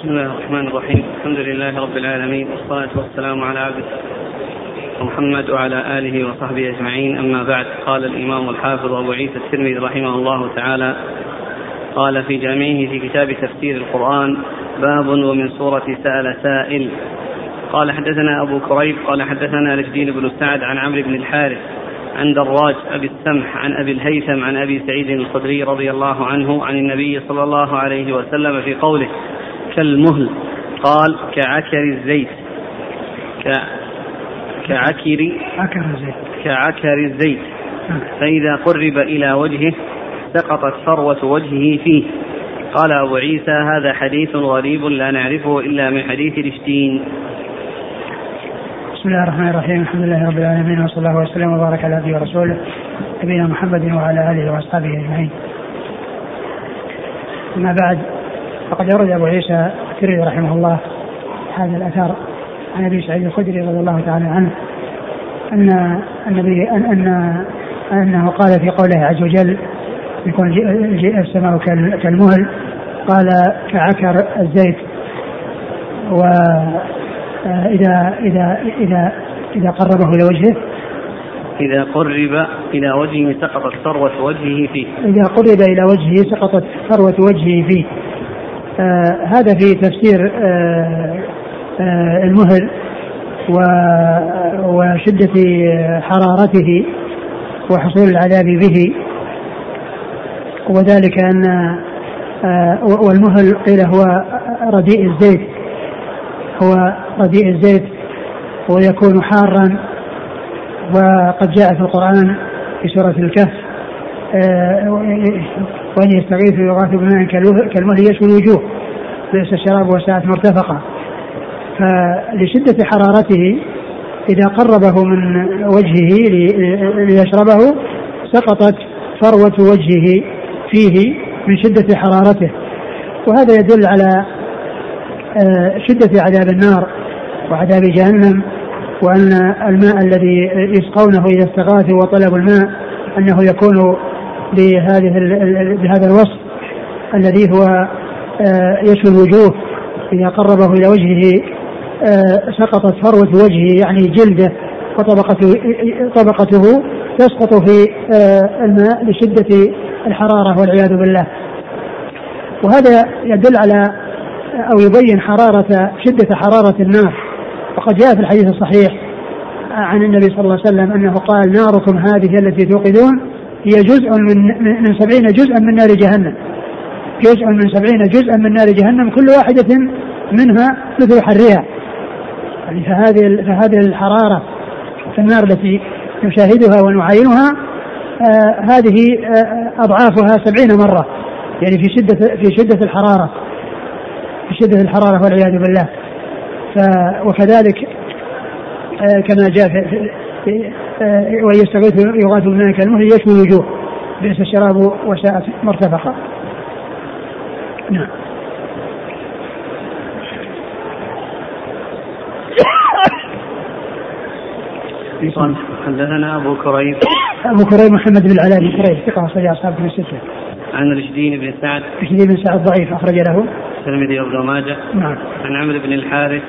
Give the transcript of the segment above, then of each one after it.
بسم الله الرحمن الرحيم. الحمد لله رب العالمين والصلاة والسلام على عبده محمد وعلى آله وصحبه أجمعين. أما بعد قال الإمام الحافظ أبو عيسى الترمذي رحمه الله تعالى قال في جامعه في كتاب تفسير القرآن باب ومن سورة سأل سائل. قال حدثنا أبو كريب قال حدثنا رشدين بن سعد عن عمرو بن الحارث عن دراج أبي السمح عن أبي الهيثم عن أبي سعيد الخدري رضي الله عنه عن النبي صلى الله عليه وسلم في قوله كالمهل. قال كعكر الزيت. ك كعكر عكر الزيت. كعكر الزيت. فإذا قرب إلى وجهه سقطت ثروة وجهه فيه. قال أبو عيسى هذا حديث غريب لا نعرفه إلا من حديث رشدين بسم الله الرحمن الرحيم. الحمد لله رب العالمين وصلى الله وسلم وبارك على عبده ورسوله نبينا محمد وعلى آله وأصحابه أجمعين. أما بعد فقد اورد أبو عيسى الترمذي رحمه الله هذا الاثر عن أبي سعيد الخدري رضي الله تعالى عنه أن النبي ان ان أنه قال في قوله عز وجل يكون السماء كالمهل قال كعكر الزيت. و إذا إذا إذا إذا قربه إلى وجهه. إذا قرب إلى وجهه سقطت ثروة وجهه فيه. إذا قرب إلى وجهه سقطت ثروة وجهه فيه. آه هذا في تفسير آه آه المهل وشدة حرارته وحصول العذاب به. وذلك أن والمهل قيل هو رديء الزيت هو رديء الزيت ويكون حارا. وقد جاء في القرآن في سورة الكهف آه، وأن يستغيث يغاث بماء كالمهل يشوي الوجوه. بئس الشراب وساءت مرتفقة. فلشدة حرارته إذا قربه من وجهه ليشربه سقطت فروة وجهه فيه من شدة حرارته. وهذا يدل على آه، شدة عذاب النار وعذاب جهنم وأن الماء الذي يسقونه إذا استغاثوا وطلبوا الماء أنه يكون بهذه بهذا الوصف الذي هو آه، يشوي الوجوه. إذا قربه إلى وجهه آه، سقطت فروة وجهه يعني جلده وطبقته طبقته تسقط في الماء لشدة الحرارة والعياذ بالله. وهذا يدل على أو يبين حرارة شدة حرارة النار وقد جاء في الحديث الصحيح عن النبي صلى الله عليه وسلم أنه قال ناركم هذه التي توقدون هي جزء من من سبعين جزءا من نار جهنم. جزء من سبعين جزءا من نار جهنم كل واحدة منها مثل حرها. يعني فهذه فهذه الحرارة في النار التي نشاهدها ونعاينها آه هذه آه أضعافها سبعين مرة. يعني في شدة في شدة الحرارة. بشدة الحرارة والعياذ بالله. ف وكذلك آه، كما جاء في, في وان يستغيث يغاث بماء كالمهل يشوي الوجوه. بئس الشراب وساءت مرتفقا نعم. حدثنا أبو كريم. أبو كريم محمد بن العلاء بن كريم ثقة أخرج أصحاب في الستة. عن رشدين بن سعد. رشدين بن سعد ضعيف أخرج له. الترمذي وابن ماجه. نعم. عن عمرو بن الحارث.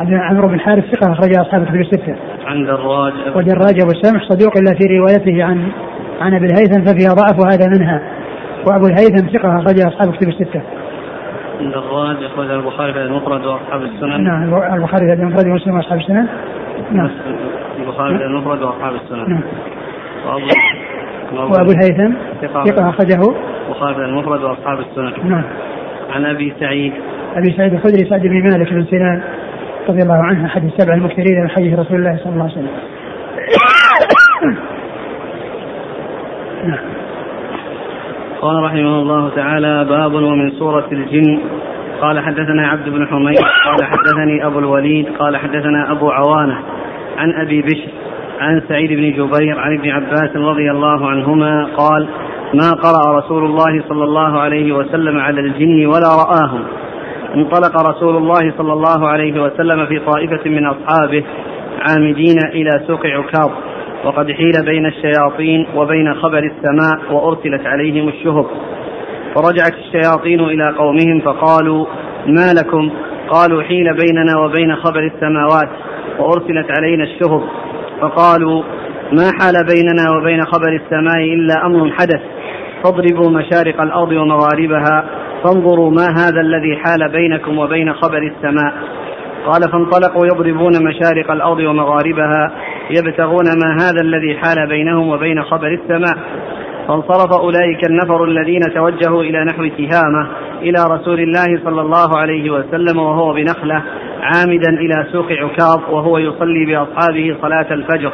عمرو بن الحارث ثقة أخرج أصحاب الكتب الستة. عن دراج ودراج أبو السمح صدوق إلا في روايته عن عن أبي الهيثم ففيها ضعف وهذا منها. وأبو الهيثم ثقة أخرج أصحاب الكتب الستة. دراج أخرج البخاري في المفرد وأصحاب السنن. نعم البخاري في المفرد ومسلم وأصحاب السنن. نعم. البخاري في المفرد وأصحاب السنن. نعم. وأبو وأبو الهيثم ثقة أخرجه البخاري في المفرد وأصحاب السنن. نعم. عن أبي سعيد أبي سعيد الخدري سعد بن مالك بن سنان رضي الله عنه احد السبع المكثرين من حديث رسول الله صلى الله عليه وسلم. نعم. قال رحمه الله تعالى باب ومن سورة الجن قال حدثنا عبد بن حميد قال حدثني أبو الوليد قال حدثنا أبو عوانة عن أبي بشر عن سعيد بن جبير عن ابن عباس رضي الله عنهما قال ما قرأ رسول الله صلى الله عليه وسلم على الجن ولا رآهم انطلق رسول الله صلى الله عليه وسلم في طائفة من أصحابه عامدين إلى سوق عكاظ وقد حيل بين الشياطين وبين خبر السماء وأرسلت عليهم الشهب. فرجعت الشياطين إلى قومهم فقالوا ما لكم؟ قالوا حيل بيننا وبين خبر السماوات وأرسلت علينا الشهب. فقالوا ما حال بيننا وبين خبر السماء إلا أمر حدث فاضربوا مشارق الأرض ومغاربها فانظروا ما هذا الذي حال بينكم وبين خبر السماء. قال فانطلقوا يضربون مشارق الأرض ومغاربها يبتغون ما هذا الذي حال بينهم وبين خبر السماء. فانصرف أولئك النفر الذين توجهوا إلى نحو تهامة إلى رسول الله صلى الله عليه وسلم وهو بنخلة عامدا إلى سوق عكاظ وهو يصلي بأصحابه صلاة الفجر.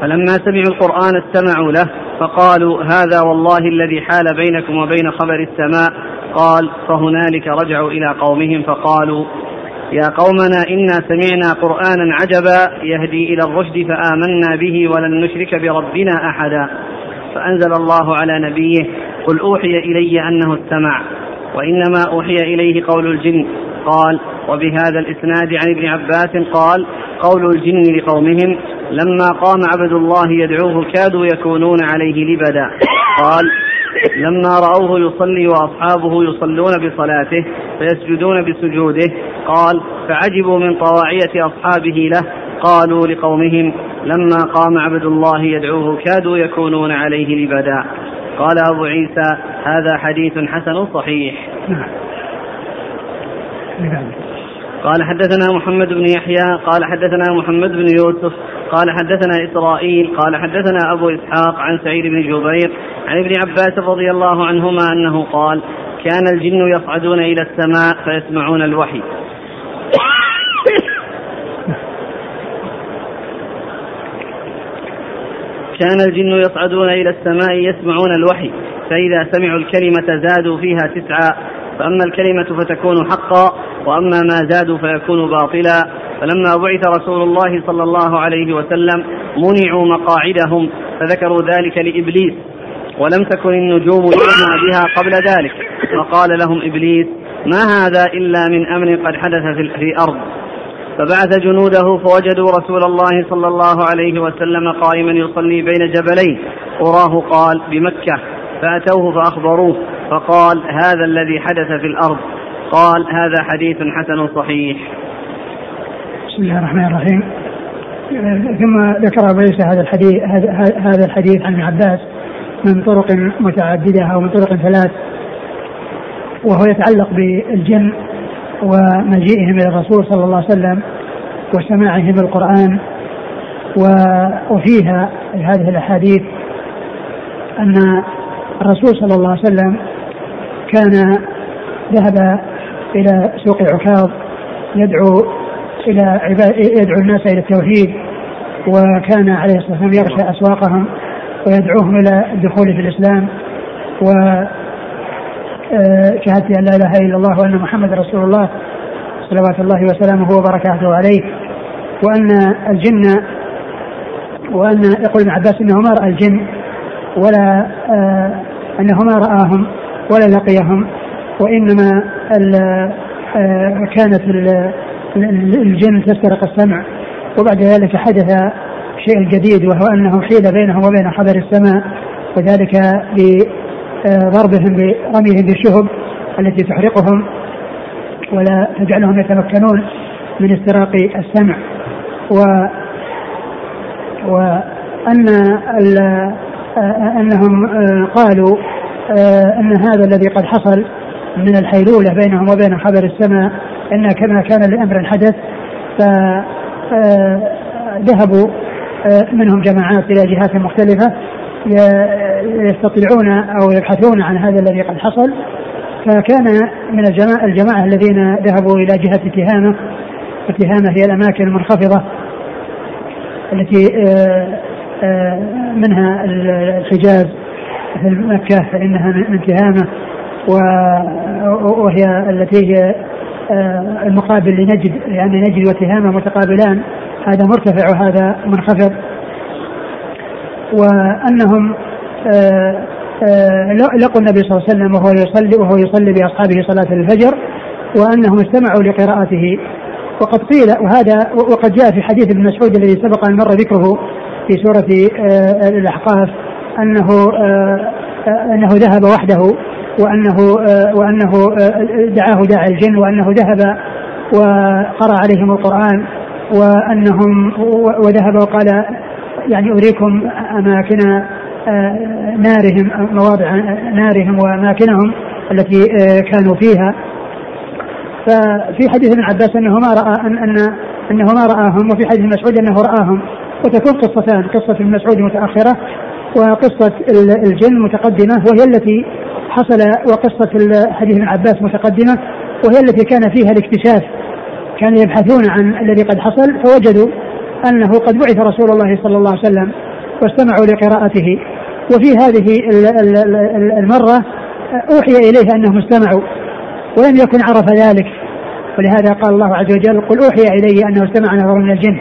فلما سمعوا القرآن استمعوا له فقالوا هذا والله الذي حال بينكم وبين خبر السماء. قال فهنالك رجعوا إلى قومهم فقالوا يا قومنا إنا سمعنا قرآنا عجبا يهدي إلى الرشد فآمنا به ولن نشرك بربنا أحدا. فأنزل الله على نبيه قل أوحي إلي أنه استمع. وإنما أوحي إليه قول الجن. قال وبهذا الإسناد عن ابن عباس قال قول الجن لقومهم لما قام عبد الله يدعوه كادوا يكونون عليه لبدا. قال لما رأوه يصلي وأصحابه يصلون بصلاته فيسجدون بسجوده قال فعجبوا من طواعية أصحابه له. قالوا لقومهم لما قام عبد الله يدعوه كادوا يكونون عليه لبدا. قال أبو عيسى هذا حديث حسن صحيح. قال حدثنا محمد بن يحيى قال حدثنا محمد بن يوسف قال حدثنا إسرائيل قال حدثنا أبو إسحاق عن سعيد بن جبير عن ابن عباس رضي الله عنهما أنه قال كان الجن يصعدون إلى السماء فيسمعون الوحي. كان الجن يصعدون إلى السماء يسمعون الوحي فإذا سمعوا الكلمة زادوا فيها تسعا فأما الكلمة فتكون حقا وأما ما زادوا فيكون باطلا. فلما بعث رسول الله صلى الله عليه وسلم منعوا مقاعدهم فذكروا ذلك لإبليس. ولم تكن النجوم يسمع بها قبل ذلك. فقال لهم إبليس ما هذا إلا من أمر قد حدث في الأرض. فبعث جنوده فوجدوا رسول الله صلى الله عليه وسلم قائما يصلي بين جبلين. أراه قال بمكة. فأتوه فأخبروه فقال هذا الذي حدث في الأرض. قال هذا حديث حسن صحيح. بسم الله الرحمن الرحيم. ثم ذكر ابو عيسى هذا الحديث هذا الحديث عن عباس من طرق متعددة أو من طرق ثلاث. وهو يتعلق بالجن ومجيئهم إلى الرسول صلى الله عليه وسلم وسماعهم القران وفيها هذه الأحاديث أن الرسول صلى الله عليه وسلم كان ذهب إلى سوق عكاظ يدعو عباد يدعو الناس إلى التوحيد وكان عليه الصلاة والسلام يغشى أسواقهم ويدعوهم إلى الدخول في الإسلام. و آه، شهادة أن لا إله إلا الله وأن محمد رسول الله صلوات الله وسلامه وبركاته عليه. وأن الجن وأن يقول ابن عباس أنه ما رأى الجن ولا آه أنه ما رآهم ولا لقيهم وإنما آه كانت الجن تسترق السمع. وبعد ذلك حدث شيء جديد وهو أنه حيل بينهم وبين خبر السماء وذلك بضربهم برميهم بالشهب التي تحرقهم ولا تجعلهم يتمكنون من استراق السمع. و وأن أنهم قالوا أن هذا الذي قد حصل من الحيلولة بينهم وبين خبر السماء أن كما كان لأمر حدث فذهبوا آه، منهم جماعات إلى جهات مختلفة يستطيعون أو يبحثون عن هذا الذي قد حصل. فكان من الجماعة, الجماعة الذين ذهبوا إلى جهة تهامة وتهامة هي الأماكن المنخفضة التي آه، آه، منها الحجاز مثل مكة فإنها من تهامة وهي التي هي آه، المقابل لنجد يعني نجد وتهامة متقابلان هذا مرتفع وهذا منخفض. وأنهم آه، آه، لقوا النبي صلى الله عليه وسلم وهو يصلي وهو يصلي بأصحابه صلاة الفجر وأنهم استمعوا لقراءته. وقد قيل وهذا وقد جاء في حديث ابن مسعود الذي سبق أن مر ذكره في سورة الأحقاف أنه أنه ذهب وحده وأنه وأنه دعاه داعي الجن وأنه ذهب وقرأ عليهم القرآن وأنهم وذهب وقال يعني أريكم أماكن نارهم مواضع نارهم وأماكنهم التي كانوا فيها. ففي حديث ابن عباس أنه ما رأى أن أن أنه ما رآهم وفي حديث مسعود أنه رآهم. وتكون قصتان قصة ابن مسعود متأخرة وقصة الجن متقدمة وهي التي حصل وقصة حديث ابن عباس متقدمة وهي التي كان فيها الاكتشاف كانوا يبحثون عن الذي قد حصل فوجدوا أنه قد بعث رسول الله صلى الله عليه وسلم واستمعوا لقراءته. وفي هذه المرة أوحي إليه أنهم استمعوا ولم يكن عرف ذلك ولهذا قال الله عز وجل قل أوحي إلي أنه استمع نفر من الجن.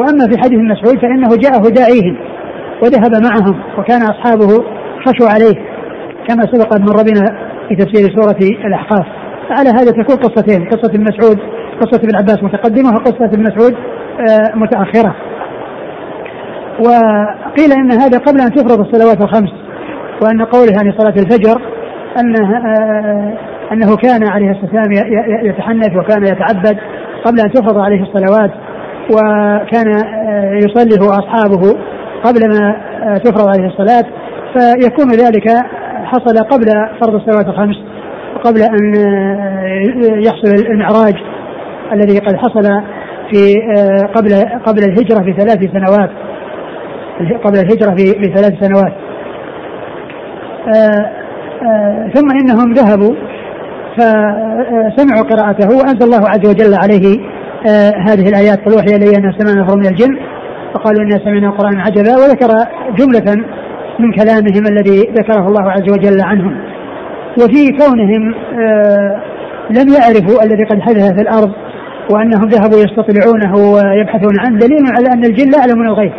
وأما في حديث مسعود فإنه جاءه داعيهم وذهب معهم وكان أصحابه خشوا عليه كما سبق أن مر بنا في تفسير سورة الأحقاف. فعلى هذا تكون قصتين قصة ابن مسعود قصة ابن عباس متقدمة وقصة ابن مسعود آه، متأخرة. وقيل إن هذا قبل أن تفرض الصلوات الخمس وأن قوله يعني صلاة الفجر انه آه، أنه كان عليه السلام يتحنث وكان يتعبد قبل أن تفرض عليه الصلوات. وكان آه، يصلي هو وأصحابه قبل ما آه، تفرض عليه الصلاة فيكون ذلك حصل قبل فرض الصلوات الخمس وقبل أن يحصل المعراج الذي قد حصل في قبل قبل الهجرة في ثلاث سنوات. قبل الهجرة في في ثلاث سنوات. آه، ثم إنهم ذهبوا فسمعوا قراءته وأنزل الله عز وجل عليه آه، هذه الآيات قل أوحي إلي أن سمعنا نفر من الجن. فقالوا إنا سمعنا قرآنا عجبا وذكر جملة من كلامهم الذي ذكره الله عز وجل عنهم. وفي كونهم آه، لم يعرفوا الذي قد حدث في الأرض وأنهم ذهبوا يستطلعونه ويبحثون عنه دليل على أن الجن لا يعلمون الغيب.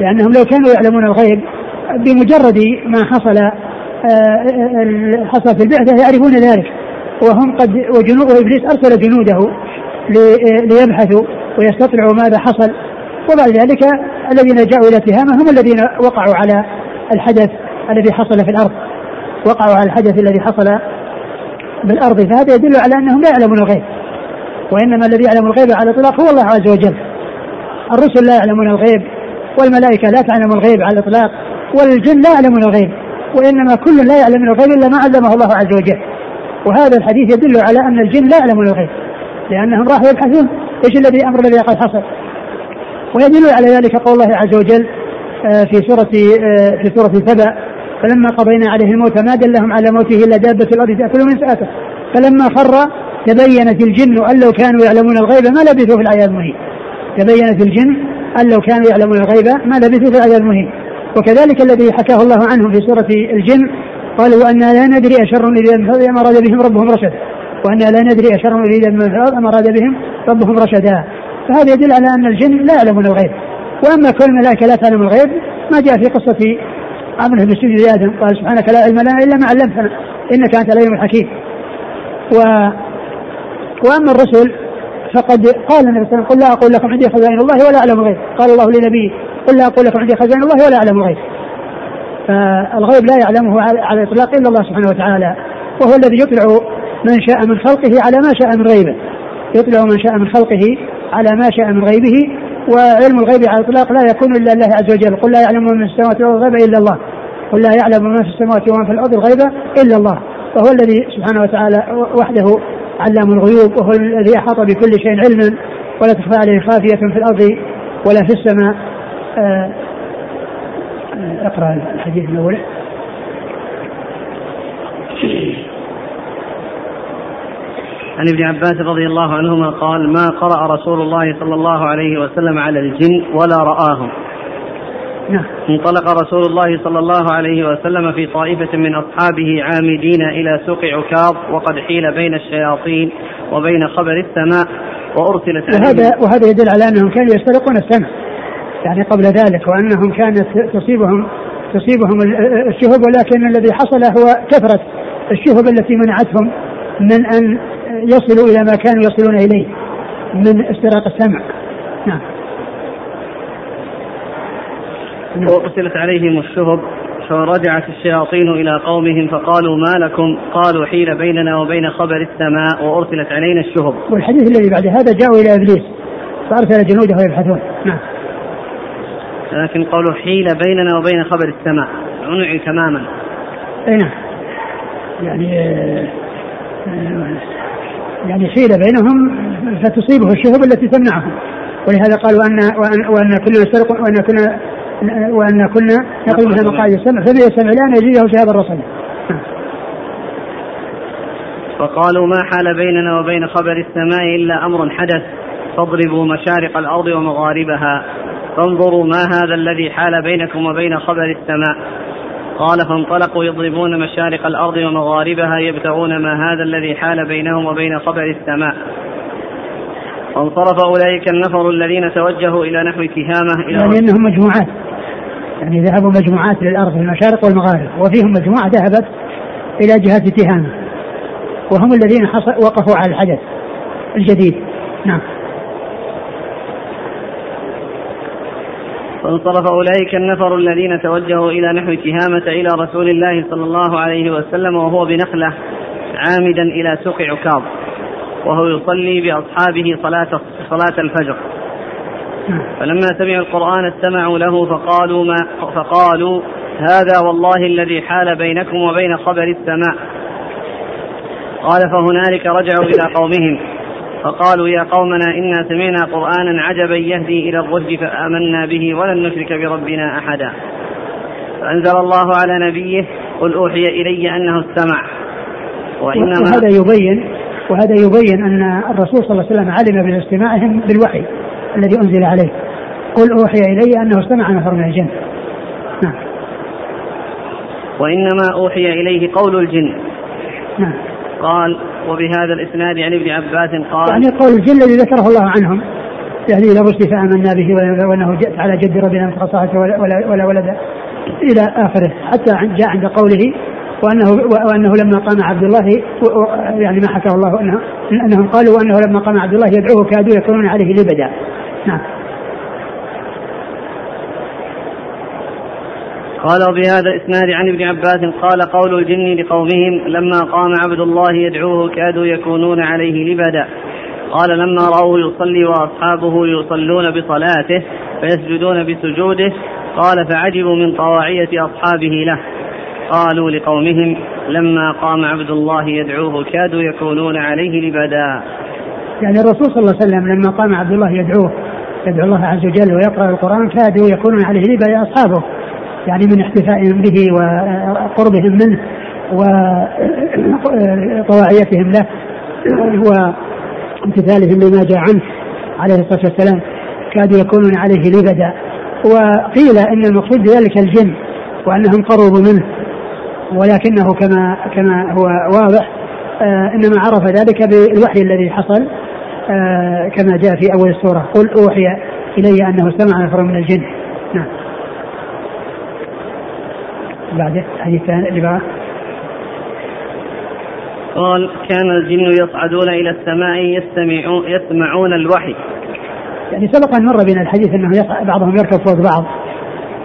لأنهم لو كانوا يعلمون الغيب بمجرد ما حصل آه، حصل في البعثة يعرفون ذلك. وهم قد وجنود وإبليس أرسل جنوده ليبحثوا ويستطلعوا ماذا حصل. وبعد ذلك الذين جاءوا إلى تهامة هم الذين وقعوا على الحدث الذي حصل في الأرض. وقعوا على الحدث الذي حصل بالأرض. فهذا يدل على أنهم لا يعلمون الغيب. وإنما الذي يعلم الغيب على الإطلاق هو الله عز وجل. الرسل لا يعلمون الغيب والملائكة لا تعلم الغيب على الإطلاق والجن لا يعلمون الغيب. وإنما كل لا يعلم الغيب إلا ما علمه الله عز وجل. وهذا الحديث يدل على أن الجن لا يعلمون الغيب. لأنهم راحوا يبحثون إيش الذي أمر الذي قد حصل. ويدل على ذلك قول الله عز وجل آه، في سورة آه، في سورة سبأ فلما قضينا عليه الموت ما دلهم على موته إلا دابة الأرض تأكل من ساته فلما خر تبينت الجن أن لو كانوا يعلمون الغيب ما لبثوا في العذاب المهين. تبينت الجن أن لو كانوا يعلمون الغيب ما لبثوا في العذاب المهين. وكذلك الذي حكاه الله عنه في سورة الجن قال وأنا لا ندري أشر أم أراد بهم ربهم رشدا وأنا لا ندري أشر أريد أم أراد بهم ربهم رشدا. فهذا يدل على أن الجن لا يعلمون الغيب. وأما كل الملائكة لا تعلم الغيب ما جاء في قصة عمرو بن سجد آدم قال سبحانك لا علم لنا إلا ما علمتنا إنك أنت العليم الحكيم. و وأما الرسل فقد قال النبي صلى الله عليه وسلم قل لا أقول لكم عندي خزائن الله ولا أعلم الغيب. قال الله لنبيه قل لا أقول لكم عندي خزائن الله ولا أعلم الغيب. فالغيب لا يعلمه على الاطلاق إلا الله سبحانه وتعالى وهو الذي يطلع من شاء من خلقه على ما شاء من غيبه. يطلع من شاء من خلقه على ما شاء من غيبه وعلم الغيب على الإطلاق لا يكون إلا الله عز وجل. قل لا يعلم من السماوات والأرض الغيب إلا الله. قل لا يعلم من في السماوات ومن في الأرض الغيب إلا الله. وهو الذي سبحانه وتعالى وحده علام الغيوب وهو الذي أحاط بكل شيء علما ولا تخفى عليه خافية في الأرض ولا في السماء. آه، آه، أقرأ الحديث من أوله. عن ابن عباس رضي الله عنهما قال ما قرأ رسول الله صلى الله عليه وسلم على الجن ولا رآهم نعم. انطلق رسول الله صلى الله عليه وسلم في طائفة من أصحابه عامدين إلى سوق عكاظ وقد حيل بين الشياطين وبين خبر السماء وأرسلت وهذا وهذا يدل على أنهم كانوا يسترقون السمع يعني قبل ذلك وأنهم كانت تصيبهم تصيبهم الشهب ولكن الذي حصل هو كثرة الشهب التي منعتهم من أن يصلوا إلى ما كانوا يصلون إليه من استراق السمع. نعم. وارسلت عليهم الشهب فرجعت الشياطين إلى قومهم فقالوا ما لكم؟ قالوا حيل بيننا وبين خبر السماء وأرسلت علينا الشهب. والحديث الذي بعد هذا جاءوا إلى إبليس فأرسل جنوده يبحثون نعم. لكن قولوا حيل بيننا وبين خبر السماء. منع تماما. أي نعم. يعني يعني حيل بينهم فتصيبه الشهب التي تمنعهم ولهذا قال وان وان, وأن كنا نسرق وأن كنا وأن كنا نقيم مثل مقاعد السمع فمن يستمع الان يجده شهاب الرسل فقالوا ما حال بيننا وبين خبر السماء إلا أمر حدث. فاضربوا مشارق الأرض ومغاربها. فانظروا ما هذا الذي حال بينكم وبين خبر السماء. قال فانطلقوا يضربون مشارق الأرض ومغاربها يبتغون ما هذا الذي حال بينهم وبين خبر السماء. فانصرف أولئك النفر الذين توجهوا إلى نحو تهامه إلى يعني إنهم مجموعات. يعني ذهبوا مجموعات للأرض في المشارق والمغارب. وفيهم مجموعة ذهبت إلى جهة تهامه وهم الذين وقفوا على الحدث الجديد. نعم. فانصرف أولئك النفر الذين توجهوا إلى نحو تهامة إلى رسول الله صلى الله عليه وسلم وهو بنخلة عامدا إلى سوق عكاظ وهو يصلي بأصحابه صلاة صلاة الفجر. فلما سمعوا القرآن استمعوا له فقالوا ما فقالوا هذا والله الذي حال بينكم وبين خبر السماء. قال فهنالك رجعوا إلى قومهم. فقالوا يا قومنا إنا سمعنا قرآنا عجبا يهدي إلى الرشد فآمنا به ولن نشرك بربنا أحدا. فأنزل الله على نبيه قل أوحي إلي أنه استمع. وإنما وهذا يبين وهذا يبين أن الرسول صلى الله عليه وسلم علم باستماعهم بالوحي الذي أنزل عليه. قل أوحي إلي أنه استمع نفر من الجن. نعم. وإنما أوحي إليه قول الجن. نعم. قال وبهذا الإسناد عن ابن عباس قال يعني قول الجن الذي ذكره الله عنهم يهدي إلى الرشد فامنا به وأنه على جد ربنا من ولا, ولا, ولا ولد إلى آخره حتى جاء عند قوله وانه وأنه لما قام عبد الله يعني ما حكاه الله انه أنهم قالوا وأنه لما قام عبد الله يدعوه كادوا يكونون عليه لبدا. نعم. قال وبهذا الإسناد عن ابن عباس قال قول الجن لقومهم لما قام عبد الله يدعوه كادوا يكونون عليه لبدا. قال لما رأوه يصلي وأصحابه يصلون بصلاته فيسجدون بسجوده قال فعجبوا من طواعية أصحابه له. قالوا لقومهم لما قام عبد الله يدعوه كادوا يكونون عليه لبدا. يعني الرسول صلى الله عليه وسلم لما قام عبد الله يدعوه يدعو الله عز وجل ويقرأ القرآن كادوا يكونون عليه لبدا أصحابه. يعني من احتفائهم به وقربهم منه وطواعيتهم له وامتثالهم لما جاء عنه عليه الصلاة والسلام. كادوا يكونون عليه لبدا. وقيل إن المقصود بذلك الجن وأنهم قربوا منه. ولكنه كما كما هو واضح آه إنما عرف ذلك بالوحي الذي حصل آه كما جاء في أول السورة. قل أوحي إلي أنه استمع نفر من الجن نعم بعده الحديث الثاني اللي بعده قال كان الجن يصعدون إلى السماء يستمعون يسمعون الوحي. يعني سبق أن مر بنا الحديث أنه بعضهم يركب فوق بعض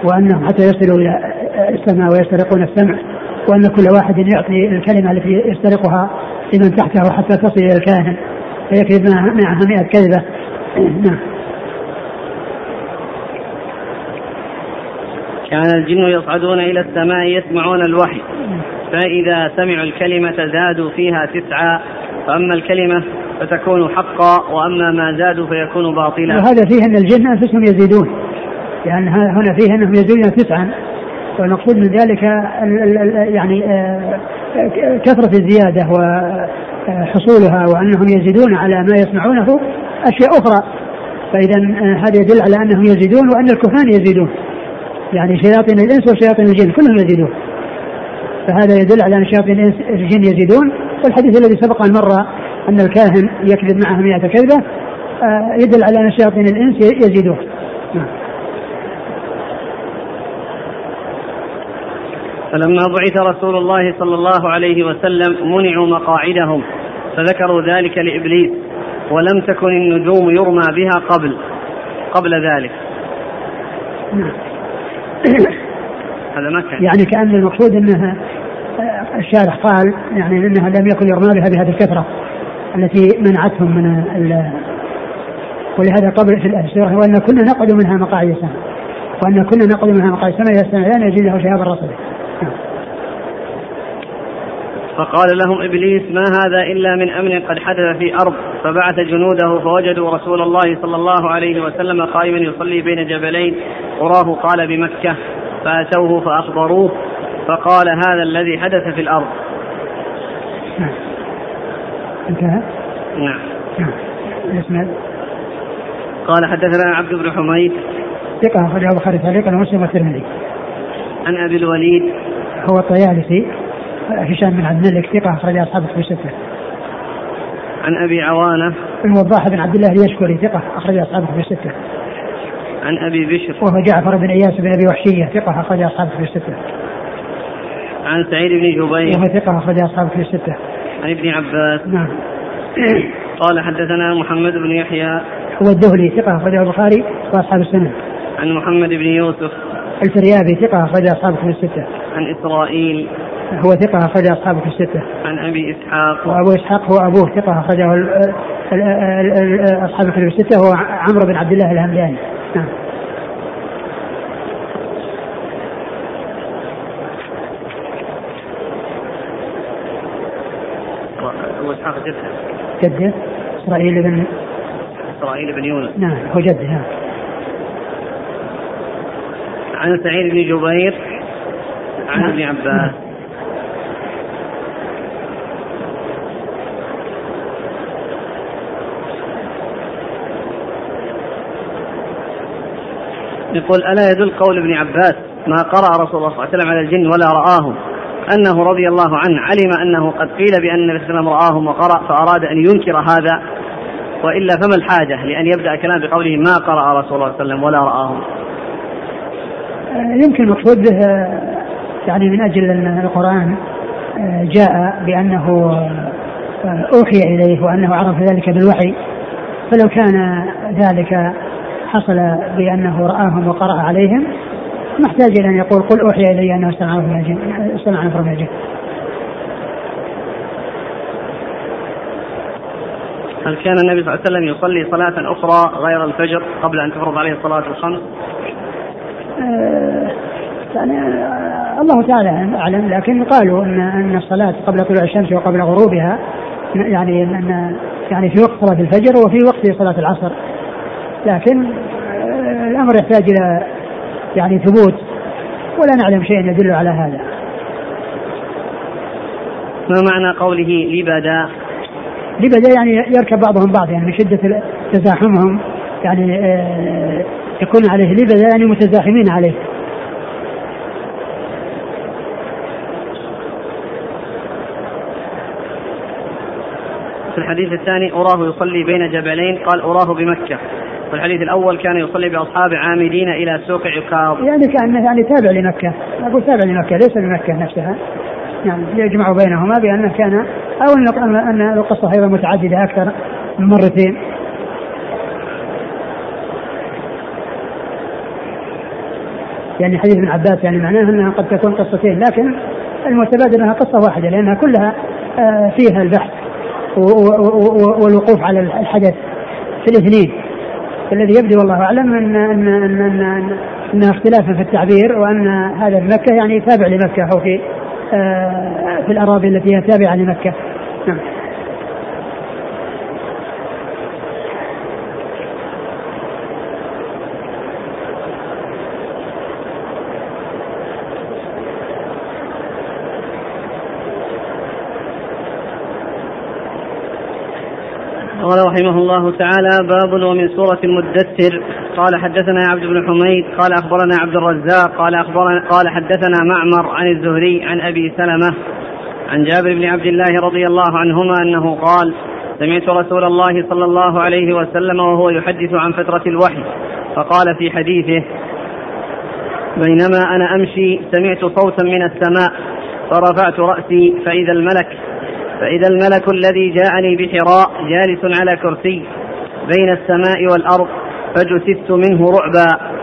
وأنهم حتى يصلوا إلى السماء ويسترقون السمع وأن كل واحد يعطي الكلمة التي يسترقها لمن تحته حتى تصل إلى الكاهن فيكذب معها 100 كذبة. نعم. كان الجن يصعدون إلى السماء يسمعون الوحي. فإذا سمعوا الكلمة زادوا فيها تسعة فأما الكلمة فتكون حقا وأما ما زادوا فيكون باطلا. وهذا فيه أن الجن أنفسهم يزيدون. يعني هنا فيه أنهم يزيدون تسعا. والمقصود من ذلك يعني آه، كثرة الزيادة وحصولها وأنهم يزيدون على ما يسمعونه أشياء أخرى. فإذا آه، هذا يدل على أنهم يزيدون وأن الكهان يزيدون. يعني شياطين الإنس وشياطين الجن كلهم يزيدون. فهذا يدل على أن شياطين الانس الجن يزيدون. والحديث الذي سبق أن مر أن الكاهن يكذب معه 100 كذبة آه، يدل على أن شياطين الإنس يزيدون. فلما بعث رسول الله صلى الله عليه وسلم منعوا مقاعدهم فذكروا ذلك لإبليس ولم تكن النجوم يرمى بها قبل قبل ذلك. نعم. هذا ما كان. يعني كأن المقصود أنها آه، الشارح قال يعني أنها لم يكن يرمى بها بهذه الكثرة التي منعتهم من ال ولهذا قبل في السورة وأن كنا نقعد منها مقاعد السماء وأن كنا نقعد منها مقاعد السماء إذا السماء لا نجد له شهاب الرصد فقال لهم إبليس ما هذا إلا من أمر قد حدث في أرض فبعث جنوده فوجدوا رسول الله صلى الله عليه وسلم قائما يصلي بين جبلين قراه قال بمكة فأتوه فأخبروه فقال هذا الذي حدث في الأرض. نعم. انتهى؟ نعم. نعم. قال حدثنا عبد بن حميد ثقة أخرجه البخاري تعليقا ومسلم والترمذي. عن أبي الوليد هو الطيالسي هشام بن عبد الملك ثقة أخرج أصحابه في الستة. عن أبي عوانة الوضاح بن عبد الله اليشكري ثقة أخرج أصحابه في الستة. عن أبي بشر وهو جعفر بن إياس بن أبي وحشية ثقة أخرج أصحابه في الستة. عن سعيد بن جبير وهو ثقة أخرج أصحابه في الستة. عن ابن عباس نعم. قال حدثنا محمد بن يحيى هو الدهلي ثقة أخرجه البخاري وأصحاب السنة. عن محمد بن يوسف الفريابي ثقة أخرج أصحابه في الستة. عن إسرائيل هو ثقة أخرج أصحابه في الستة. عن أبي إسحاق وأبو إسحاق هو أبوه ثقة أخرجه أصحاب الكتب الستة هو عمرو بن عبد الله الهمداني. نعم. أبو إسحاق جده جده إسرائيل بن إسرائيل بن يونس نعم هو جده نعم. عن سعيد بن جبير عن ابن عباس يقول ألا يدل قول ابن عباس ما قرأ رسول الله صلى الله عليه وسلم على الجن ولا رآهم أنه رضي الله عنه علم أنه قد قيل بأن النبي صلى الله عليه وسلم رآهم وقرأ فأراد أن ينكر هذا وإلا فما الحاجة لأن يبدأ كلام بقوله ما قرأ رسول الله صلى الله عليه وسلم ولا رآهم. يمكن المقصود به يعني من أجل أن القرآن جاء بأنه أوحي إليه وأنه عرف ذلك بالوحي. فلو كان ذلك حصل بأنه رآهم وقرأ عليهم محتاج إلى أن يقول قل أوحي إلي أنه استمع من الجن استمع نفر من الجن هل كان النبي صلى الله عليه وسلم يصلي صلاة أخرى غير الفجر قبل أن تفرض عليه الصلاة الخمس؟ آه، يعني آه، الله تعالى أعلم لكن قالوا أن أن الصلاة قبل طلوع الشمس وقبل غروبها يعني أن يعني في وقت صلاة الفجر وفي وقت صلاة العصر لكن آه، الأمر يحتاج إلى يعني ثبوت ولا نعلم شيء يدل على هذا. ما معنى قوله لبدا؟ لبدا يعني يركب بعضهم بعض يعني من شدة تزاحمهم يعني آه، يكون عليه لبدا يعني متزاحمين عليه. في الحديث الثاني أراه يصلي بين جبلين قال أراه بمكة. في الحديث الأول كان يصلي بأصحابه عامدين إلى سوق عكاظ يعني كأنه يعني تابع لمكة. أقول تابع لمكة ليس بمكة نفسها. يعني يجمع بينهما بأنه كان أو أن أن القصة أيضا متعددة أكثر من مرتين. يعني حديث ابن عباس يعني معناه أنها قد تكون قصتين لكن المتبادل أنها قصة واحدة لأنها كلها آه، فيها البحث والوقوف على الحدث في الإثنين. الذي يبدو والله أعلم ان ان ان, أن, أن اختلافا في التعبير وأن هذا في مكة يعني تابع لمكة أو في آه، في الأراضي التي هي تابعة لمكة. نعم قال رحمه الله تعالى باب ومن سورة المدثر. قال حدثنا عبد بن حميد قال أخبرنا عبد الرزاق قال أخبرنا قال حدثنا معمر عن الزهري عن أبي سلمة عن جابر بن عبد الله رضي الله عنهما أنه قال سمعت رسول الله صلى الله عليه وسلم وهو يحدث عن فترة الوحي فقال في حديثه بينما أنا أمشي سمعت صوتا من السماء فرفعت رأسي فإذا الملك فإذا الملك الذي جاءني بحراء جالس على كرسي بين السماء والأرض فجثثت منه رعبا.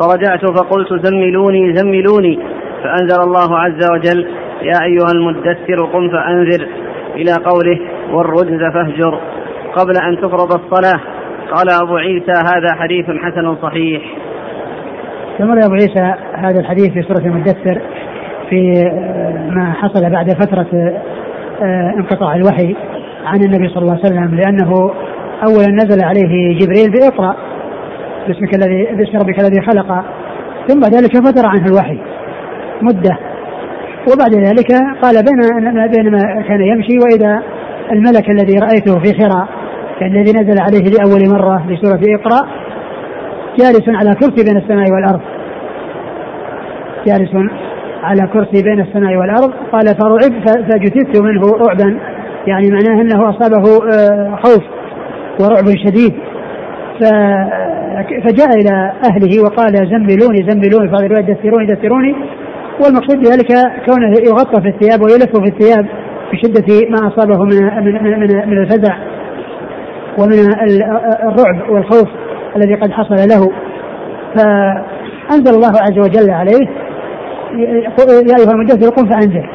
فرجعت فقلت زملوني زملوني. فأنزل الله عز وجل يا أيها المدثر قم فأنذر. إلى قوله والرجز فاهجر. قبل أن تفرض الصلاة قال أبو عيسى هذا حديث حسن صحيح. ثم أبو عيسى هذا الحديث في سورة المدثر في ما حصل بعد فترة انقطاع الوحي عن النبي صلى الله عليه وسلم لأنه أولا نزل عليه جبريل بإقرأ باسمك الذي باسم ربك الذي خلق ثم ذلك فتر عنه الوحي مدة. وبعد ذلك قال بين بينما كان يمشي وإذا الملك الذي رأيته في حراء الذي نزل عليه لأول مرة بسورة إقرأ جالس على كرسي بين السماء والأرض. جالس على كرسي بين السماء والأرض. قال فرعب فجثثت منه رعبا. يعني معناه أنه أصابه آه، خوف ورعب شديد. فجاء إلى أهله وقال زملوني زملوني فقال دثروني دثروني. والمقصود بذلك كونه يغطى في الثياب ويلف في الثياب بشدة ما أصابه من من من, من الفزع ومن الرعب والخوف الذي قد حصل له. فأنزل الله عز وجل عليه يا أيها المدثر قم فأنزل.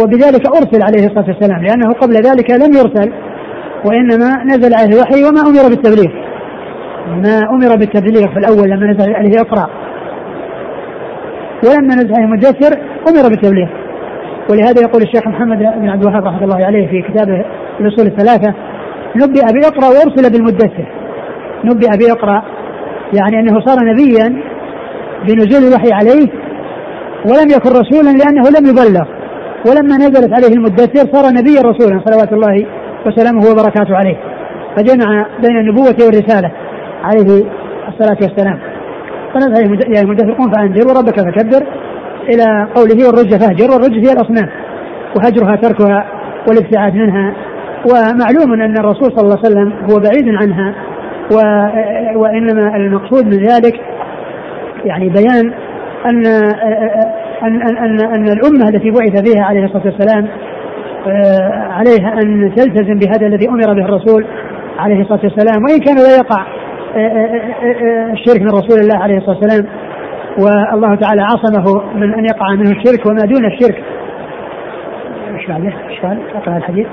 وبذلك أرسل عليه الصلاة والسلام لأنه قبل ذلك لم يرسل وإنما نزل عليه الوحي وما أمر بالتبليغ. ما أمر بالتبليغ في الأول لما نزل عليه إقرأ. ولما نزل عليه المدثر أمر بالتبليغ. ولهذا يقول الشيخ محمد بن عبد الوهاب رحمة الله عليه في كتابه الأصول الثلاثة نبئ بإقرأ وأرسل بالمدثر. نبئ بإقرأ يعني أنه صار نبيا بنزول الوحي عليه ولم يكن رسولا لأنه لم يبلغ. ولما نزلت عليه المدثر صار نبيا رسولا صلوات الله وسلامه وبركاته عليه. فجمع بين النبوة والرسالة عليه الصلاة والسلام. فنزل يا المدثر قم فأنذر وربك فكبر إلى قوله والرج فاهجر والرج هي الأصنام. وهجرها تركها والابتعاد منها. ومعلوم أن الرسول صلى الله عليه وسلم هو بعيد عنها. و وإنما المقصود من ذلك يعني بيان أن أن أن أن, أن الأمة التي بعث فيها عليه الصلاة والسلام عليها أن تلتزم بهذا الذي أمر به الرسول عليه الصلاة والسلام وإن كان لا يقع الشرك من رسول الله عليه الصلاة والسلام والله تعالى عصمه من أن يقع منه الشرك وما دون الشرك إيش بعده؟ إيش؟ أقرأ الحديث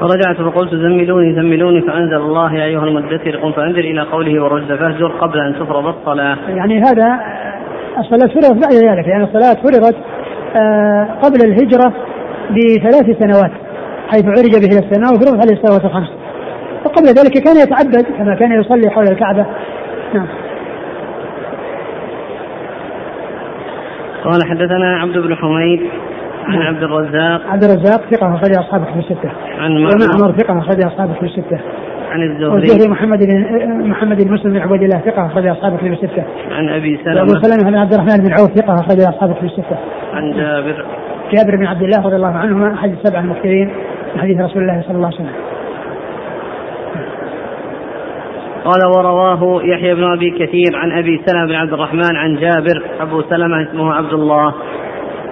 فرجعت فقلت زملوني زملوني فأنزل الله يا أيها المدثر قم فانزل إلى قوله والرجل فاهجر قبل أن تفرض الصلاة. يعني هذا الصلاة فرضت بعد ذلك لأن الصلاة فرضت آه، قبل الهجرة بثلاث سنوات حيث عرج به إلى السماء وفرضت عليه الصلوات الخمس وقبل ذلك كان يتعبد كما كان يصلي حول الكعبة. نعم. قال حدثنا عبد بن حميد عن عبد الرزاق. عبد الرزاق ثقة أخرج أصحابه في الستة. عن معمر. ثقة أخرج أصحابه في الستة. عن الزهري. والزهري محمد بن محمد بن مسلم بن عبيد الله ثقة أخرج أصحابه في الستة. عن أبي سلمة. أبو سلمة بن عبد الرحمن بن عوف ثقة أخرج أصحابه في الستة. عن جابر. جابر بن عبد الله رضي الله عنهما أحد السبع المكثرين من حديث رسول الله صلى الله عليه وسلم. قال ورواه يحيى بن أبي كثير عن أبي سلمة بن عبد الرحمن عن جابر. أبو سلمة اسمه عبد الله.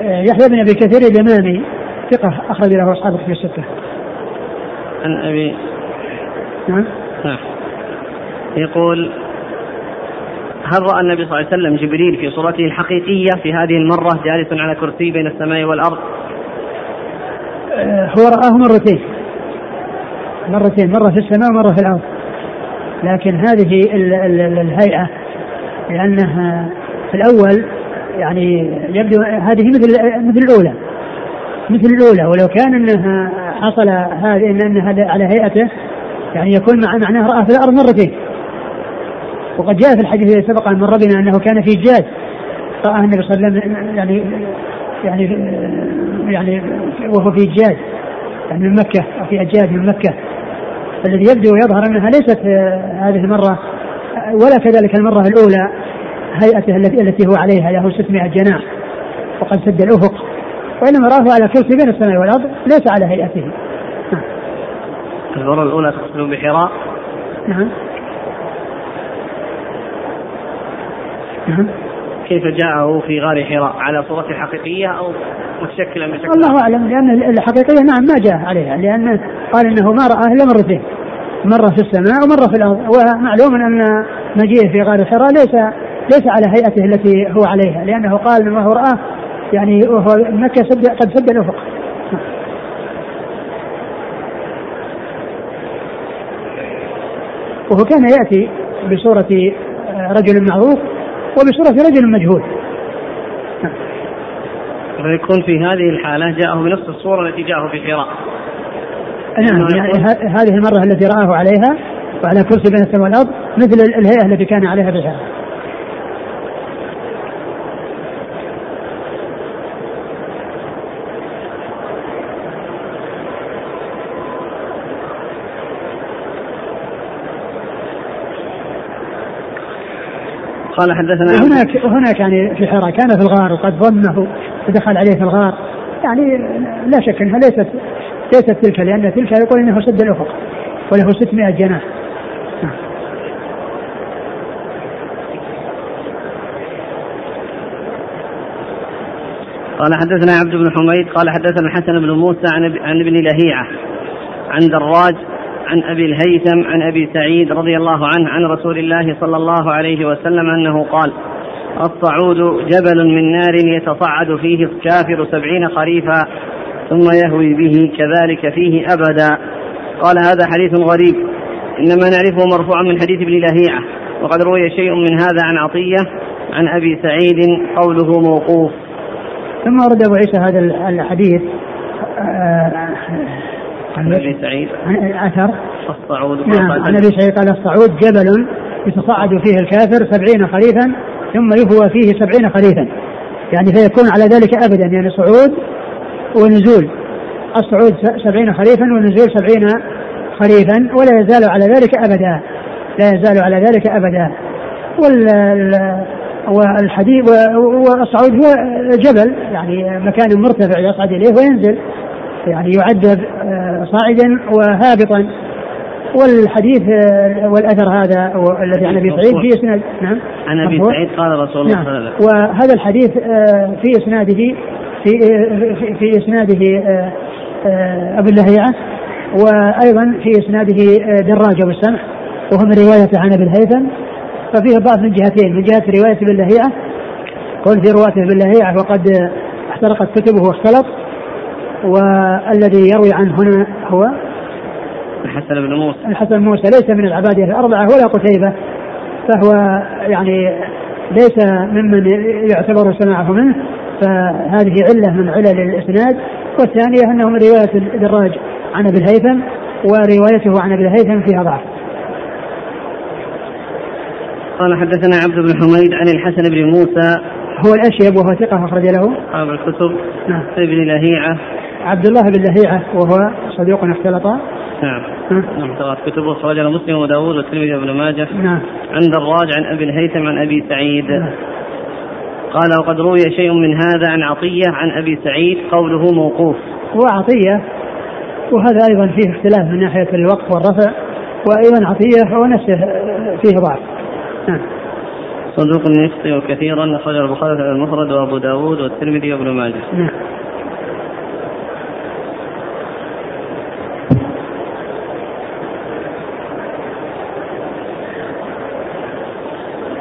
يحيى بن أبي كثير اليمامي ثقة أخرج له أصحابه في الستة. عن أبي نعم. نعم. يقول هل رأى النبي صلى الله عليه وسلم جبريل في صورته الحقيقية في هذه المرة جالس على كرسي بين السماء والأرض؟ آه، هو رآه مرتين مرتين مرة في السماء ومرة في الأرض لكن هذه الهيئة لأنها في الأول يعني يبدو هذه مثل مثل الأولى مثل الأولى ولو كان أنها حصل هذه أنها على هيئته يعني يكون مع معناه رأى في الأرض مرتين. وقد جاء في الحديث الذي سبق أن مر بنا أنه كان في جاد. رآه النبي صلى الله عليه وسلم يعني يعني يعني وهو في جاد. يعني من مكة أو في أجاد من مكة. فالذي يبدو ويظهر أنها ليست هذه المرة ولا كذلك المرة الأولى هيئته التي هو عليها له 600 جناح وقد سد الأفق. وإنما رآه على كرسي بين السماء والأرض ليس على هيئته. المرة الأولى تقصد بحراء؟ نعم. نعم. كيف جاءه في غار حراء؟ على صورته الحقيقية أو متشكلا بشكل الله أعلم لأن الحقيقية نعم ما جاء عليها لأنه قال إنه ما رآه إلا مرتين مرة في السماء ومرة في الأرض. ومعلوم أن مجيئه في غار حراء ليس ليس على هيئته التي هو عليها لأنه قال ما هو رآه يعني وهو مكة سد قد سد الأفق. وهو كان يأتي بصورة رجل معروف وبصورة رجل مجهول. فيكون في هذه الحالة جاءه بنفس الصورة التي جاءه في حراء نعم يعني هذه المرة التي رآه عليها وعلى كرسي بين السماء والأرض مثل الهيئة التي كان عليها في حراء قال حدثنا وهناك وهناك يعني في حراء كان في الغار وقد ظنه ودخل عليه في الغار. يعني لا شك أنها ليست ليست تلك لأن تلك يقول إنه سد الأفق وله 600 جناح. قال حدثنا عبد بن حميد قال حدثنا الحسن بن موسى عن عن ابن لهيعة عن دراج عن أبي الهيثم عن أبي سعيد رضي الله عنه عن رسول الله صلى الله عليه وسلم أنه قال الصعود جبل من نار يتصعد فيه الكافر سبعين خريفا ثم يهوي به كذلك فيه أبدا. قال هذا حديث غريب إنما نعرفه مرفوعا من حديث ابن لهيعة وقد روي شيء من هذا عن عطية عن أبي سعيد قوله موقوف. ثم ورد أبو عيسى هذا الحديث آه، عن أبي سعيد. اثر الصعود نعم عن أبي سعيد قال الصعود جبل يتصعد فيه الكافر سبعين خريفا ثم يهوى فيه سبعين خريفا. يعني فيكون على ذلك أبدا يعني صعود ونزول. الصعود سبعين خريفا والنزول سبعين خريفا ولا يزال على ذلك أبدا. لا يزال على ذلك وال والحديث والصعود هو جبل يعني مكان مرتفع يصعد إليه وينزل. يعني يعذب آه، صاعدا وهابطا. والحديث آه، والأثر هذا الذي عن أبي سعيد في إسناد. نعم. عن أبي سعيد قال رسول الله نعم. صلى الله عليه وسلم. وهذا الحديث آه، في إسناده في في إسناده أبو اللهيعة وأيضا في إسناده دراج أبو السمح وهو من رواية عن أبي الهيثم ففيه ضعف من جهتين من جهة رواية ابن اللهيعة قول في رواية ابن اللهيعة وقد احترقت كتبه واختلط والذي يروي عنه هنا هو الحسن بن موسى. الحسن موسى ليس من العبادية الأربعة ولا قتيبة فهو يعني ليس ممن يعتبر سماعه منه فهذه علة من علل الإسناد والثانية أنه من رواية الدراج عن أبي الهيثم وروايته عن أبي الهيثم فيها ضعف. قال حدثنا عبد بن حميد عن الحسن بن موسى. هو الأشيب وهو ثقة أخرج له. أصحاب الكتب. نعم. ابن لهيعة. عبد الله بن لهيعة وهو صديق اختلط. نعم. نعم. كتبه أخرجه مسلم وداوود والترمذي وابن ماجه. نعم. عند الراج عن أبي الهيثم عن أبي سعيد. نعم. قال وقد روي شيء من هذا عن عطية عن أبي سعيد قوله موقوف. وعطية وهذا أيضا فيه اختلاف من ناحية الوقف والرفع وأيضا عطية هو نفسه فيه ضعف. نعم. صدوق يخطئ كثيرا أخرجه البخاري المفرد وأبو داود والترمذي وابن ماجه. نعم.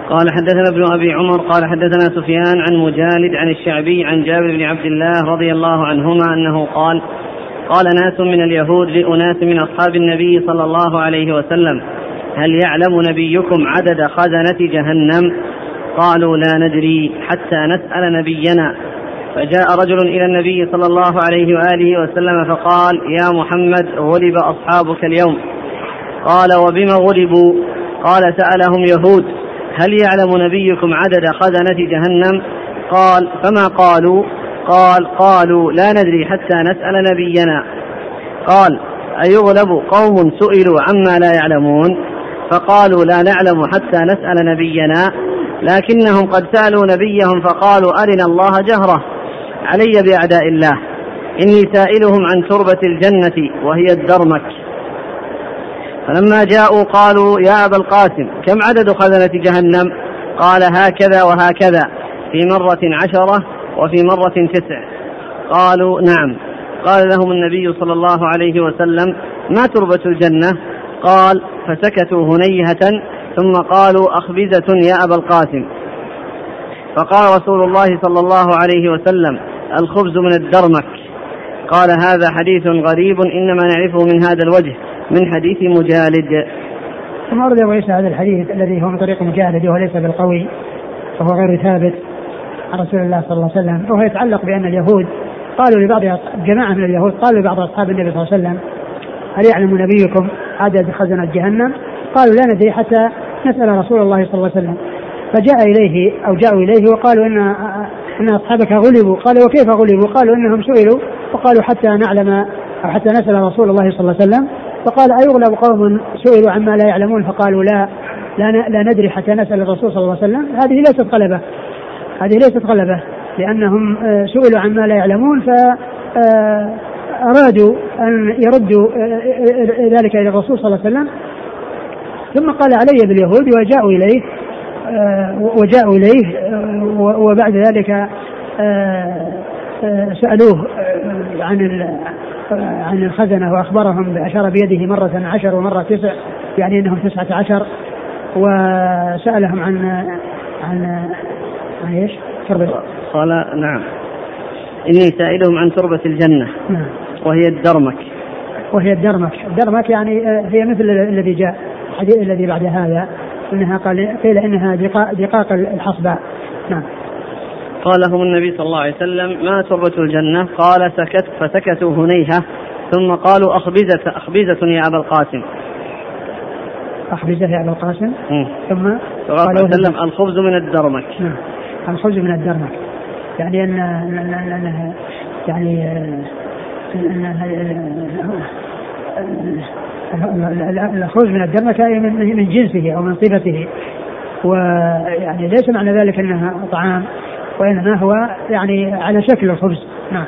قال حدثنا ابن أبي عمر قال حدثنا سفيان عن مجالد عن الشعبي عن جابر بن عبد الله رضي الله عنهما أنه قال قال ناس من اليهود لاناس من أصحاب النبي صلى الله عليه وسلم هل يعلم نبيكم عدد خزنة جهنم؟ قالوا لا ندري حتى نسأل نبينا. فجاء رجل إلى النبي صلى الله عليه وآله وسلم فقال يا محمد غلب أصحابك اليوم. قال وبما غلبوا؟ قال سألهم يهود. هل يعلم نبيكم عدد خزنة جهنم؟ قال فما قالوا؟ قال قالوا لا ندري حتى نسأل نبينا. قال أيغلب قوم سئلوا عما لا يعلمون؟ فقالوا لا نعلم حتى نسأل نبينا. لكنهم قد سألوا نبيهم فقالوا أرنا الله جهرة. علي بأعداء الله. إني سائلهم عن تربة الجنة وهي الدرمك. فلما جاءوا قالوا يا أبا القاسم كم عدد خزنة جهنم؟ قال هكذا وهكذا في مرة عشرة وفي مرة تسع. قالوا نعم. قال لهم النبي صلى الله عليه وسلم ما تربة الجنة؟ قال فسكتوا هنيهة ثم قالوا أخبزة يا أبا القاسم. فقال رسول الله صلى الله عليه وسلم الخبز من الدرمك. قال هذا حديث غريب إنما نعرفه من هذا الوجه. من حديث مجالد ثم ورد أبو عيسى هذا الحديث الذي هو من طريق مجاهد وهو ليس بالقوي وهو غير ثابت عن رسول الله صلى الله عليه وسلم وهو يتعلق بأن اليهود قالوا لبعض جماعة من اليهود قالوا لبعض أصحاب النبي صلى الله عليه وسلم هل يعلم نبيكم عدد خزنة جهنم؟ قالوا لا ندري حتى نسأل رسول الله صلى الله عليه وسلم فجاء إليه أو جاءوا إليه وقالوا إن إن أصحابك غلبوا قال وكيف غلبوا؟ قالوا إنهم سئلوا وقالوا حتى نعلم أو حتى نسأل رسول الله صلى الله عليه وسلم فقال أيغلب قوم سئلوا عما لا يعلمون فقالوا لا لا, لا ندري حتى نسأل الرسول صلى الله عليه وسلم. هذه ليست غلبة. هذه ليست غلبة. لأنهم آه، سئلوا عما لا يعلمون ف آه، أرادوا أن يردوا آه، ذلك إلى الرسول صلى الله عليه وسلم. ثم قال علي باليهود وجاءوا إليه وجاءوا إليه وبعد ذلك سألوه عن عن الخزنة وأخبرهم بأشار بيده مرة عشر ومرة تسع يعني أنهم تسعة عشر. وسألهم عن عن عن إيش؟ تربة قال نعم. إني سائلهم عن تربة الجنة. نعم. وهي الدرمك. وهي الدرمك. الدرمك يعني آه، هي مثل الذي جاء الحديث الذي بعد هذا إنها قال قيل إنها دقاق الحصباء. نعم. قال لهم النبي صلى الله عليه وسلم ما تربة الجنة؟ قال سكت فسكتوا هنيهة ثم قالوا أخبزة أخبزة يا أبا القاسم. أخبزة يا أبا القاسم؟ ثم قال وسلم الخبز من الدرمك. نعم. الخبز من الدرمك. يعني أن أن يعني الخبز من الدرمك من جنسه أو من صفته. ويعني ليس معنى ذلك أنها طعام. وإنما هو يعني على شكل الخبز. نعم.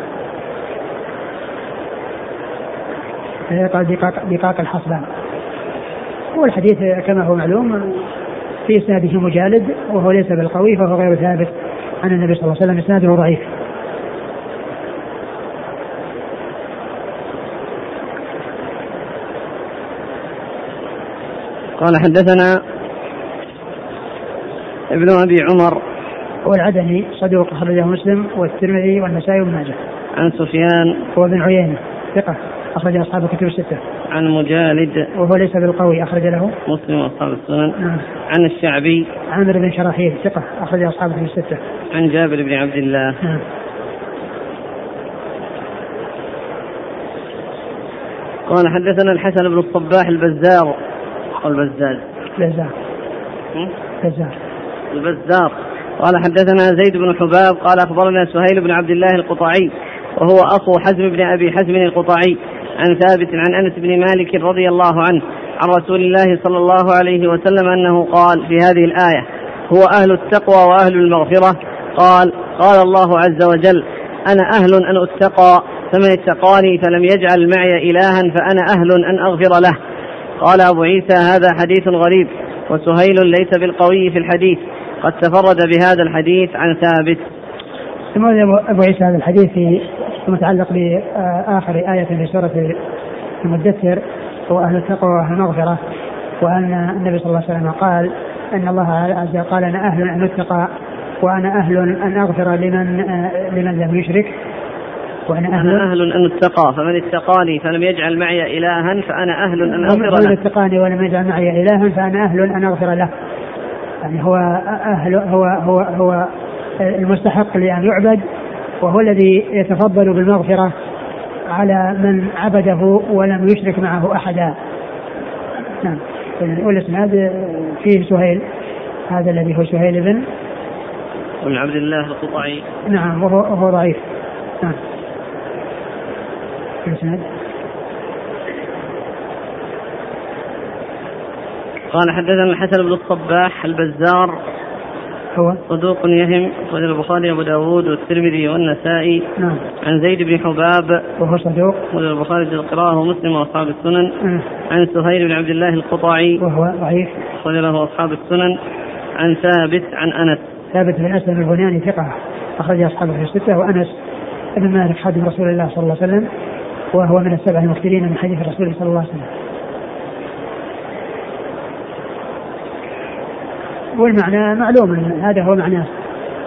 قال دقاق, دقاق الحصبان. والحديث كما هو معلوم في إسناده مجالد وهو ليس بالقوي فهو غير ثابت عن النبي صلى الله عليه وسلم. إسناده ضعيف. قال حدثنا ابن أبي عمر والعدني صدوق أخرجه مسلم والترمذي والنسائي وابن ماجه. عن سفيان هو بن عيينة ثقة أخرج أصحاب الكتب الستة. عن مجالد وهو ليس بالقوي أخرج له مسلم وأصحاب السنن. نعم. عن الشعبي عامر بن شراحيل ثقة أخرج أصحاب الكتب الستة. عن جابر بن عبد الله. نعم. قال حدثنا الحسن بن الصباح البزار أو البزاز البزار البزار البزار قال حدثنا زيد بن حباب قال أخبرنا سهيل بن عبد الله القطعي وهو أخو حزم بن أبي حزم القطعي عن ثابت عن أنس بن مالك رضي الله عنه عن رسول الله صلى الله عليه وسلم أنه قال في هذه الآية هو أهل التقوى وأهل المغفرة. قال قال الله عز وجل أنا أهل أن أتقى فمن اتقاني فلم يجعل معي إلها فأنا أهل أن أغفر له. قال أبو عيسى هذا حديث غريب وسهيل ليس بالقوي في الحديث. قد تفرد بهذا الحديث عن ثابت. ثم أبو عيسى هذا الحديث في متعلق بآخر آية في سورة المدثر هو أهل التقوى وأهل المغفرة وأن النبي صلى الله عليه وسلم قال إن الله عز وجل قال أنا أهل أن أتقى وأنا أهل أن أغفر لمن لمن لم يشرك وأنا أهل أنا أهل أن أتقى فمن اتقاني فلم يجعل معي إلها فأنا أهل أن أغفر له. ومن اتقاني ولم يجعل معي إلها فأنا أهل أن أغفر له. يعني هو أهل هو هو هو المستحق لأن يعبد وهو الذي يتفضل بالمغفرة على من عبده ولم يشرك معه أحدا. نعم. والإسناد فيه سهيل. هذا الذي هو سهيل بن بن عبد الله القطعي. نعم وهو, وهو ضعيف. نعم. الإسناد قال حدثنا الحسن بن الصباح البزار. هو؟ صدوق يهم. أخرج البخاري وأبو داود والترمذي والنسائي. نعم. عن زيد بن حباب. وهو صدوق. أخرج البخاري في القراءة ومسلم وأصحاب السنن. نعم. عن سهيل بن عبد الله القطعي. وهو ضعيف. أخرج له أصحاب السنن. عن ثابت عن أنس. ثابت بن أسلم البنياني ثقة. أخرج أصحابه في الستة. وأنس بن مالك خادم رسول الله صلى الله عليه وسلم. وهو من السبع المكثرين من حديث رسوله صلى الله عليه وسلم. والمعنى معلوم هذا هو معناه.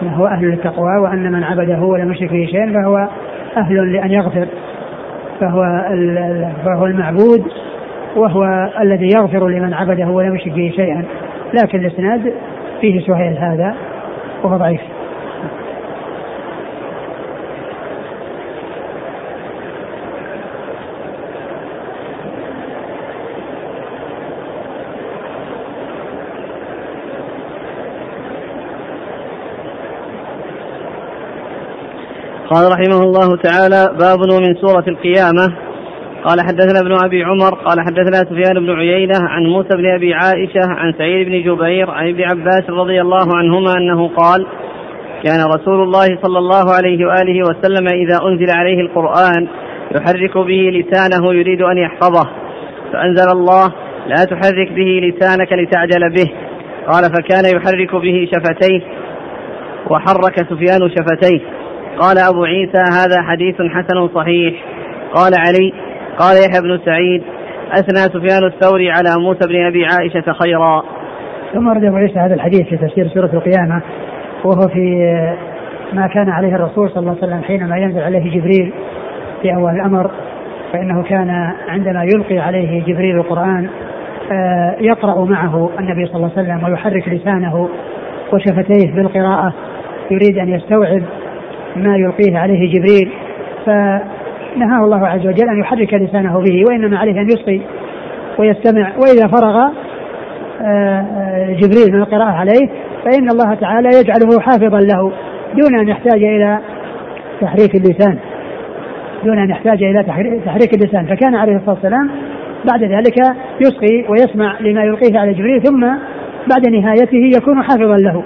أنه أهل للتقوى وأن من عبده ولم يشرك به شيئا فهو أهل لأن يغفر. فهو فهو المعبود وهو الذي يغفر لمن عبده ولم يشرك به شيئا. لكن الإسناد فيه سهيل هذا وهو ضعيف. قال رحمه الله تعالى باب ومن سورة القيامة. قال حدثنا ابن أبي عمر قال حدثنا سفيان بن عيينة عن موسى بن أبي عائشة عن سعيد بن جبير عن ابن عباس رضي الله عنهما أنه قال كان رسول الله صلى الله عليه وآله وسلم إذا أنزل عليه القرآن يحرك به لسانه يريد أن يحفظه. فأنزل الله لا تحرك به لسانك لتعجل به. قال فكان يحرك به شفتيه وحرك سفيان شفتيه. قال أبو عيسى هذا حديث حسن صحيح. قال علي قال يحيى بن سعيد أثنى سفيان الثوري على موسى بن أبي عائشة خيرا. ثم رد أبو عيسى هذا الحديث في تفسير سورة القيامة وهو في ما كان عليه الرسول صلى الله عليه وسلم حينما ينزل عليه جبريل في أول الأمر فإنه كان عندما يلقي عليه جبريل القرآن آه، يقرأ معه النبي صلى الله عليه وسلم ويحرك لسانه وشفتيه بالقراءة يريد أن يستوعب ما يلقيه عليه جبريل فنهاه الله عز وجل أن يحرك لسانه به وإنما عليه أن يسقي ويستمع وإذا فرغ آه، آه، جبريل من القراءة عليه فإن الله تعالى يجعله حافظا له دون أن يحتاج إلى تحريك اللسان دون أن يحتاج إلى تحريك اللسان. فكان عليه الصلاة والسلام بعد ذلك يسقي ويسمع لما يلقيه على جبريل ثم بعد نهايته يكون حافظا له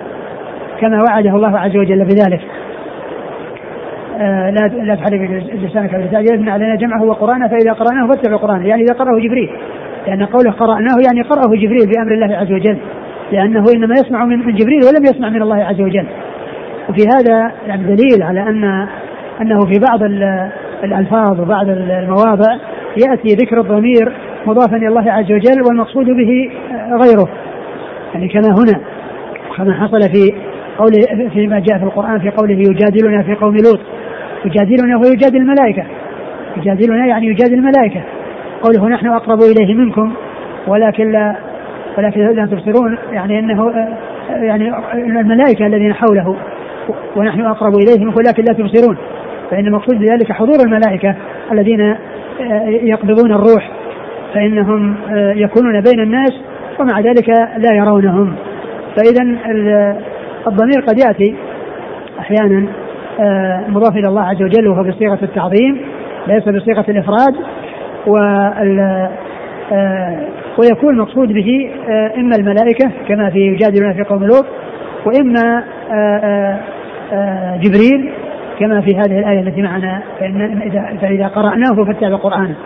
كما وعده الله عز وجل بذلك. لا لا تحرك لسانك بالتاجيل يبنى علينا جمعه وقرانه فإذا قرأناه فاتبع قرانه يعني إذا قرأه جبريل. لأن قوله قرأناه يعني قرأه جبريل بأمر الله عز وجل. لأنه إنما يسمع من جبريل ولم يسمع من الله عز وجل. وفي هذا يعني دليل على ان أنه في بعض الألفاظ وبعض المواضع يأتي ذكر الضمير مضافا إلى الله عز وجل والمقصود به غيره. يعني كما هنا كما حصل في قوله فيما جاء في القرآن في قوله يجادلنا في قوم لوط. يجادلنا ويجادل الملائكة. يجادلنا يعني يجادل الملائكة. قوله نحن أقرب إليه منكم ولكن لا ولكن لا تبصرون يعني أنه يعني الملائكة الذين حوله ونحن أقرب إليه منكم ولكن لا تبصرون. فإن المقصود بذلك حضور الملائكة الذين يقبضون الروح فإنهم يكونون بين الناس ومع ذلك لا يرونهم. فإذا الضمير قد يأتي أحيانا. آه، مضاف إلى الله عز وجل وهو بصيغة التعظيم ليس بصيغة الإفراد وال آه، ويكون المقصود به آه، إما الملائكة كما في يجادلون في قوم لوط وإما جبريل كما في هذه الآية التي معنا فإن اذا فاذا قرأناه فاتبع قرآنه.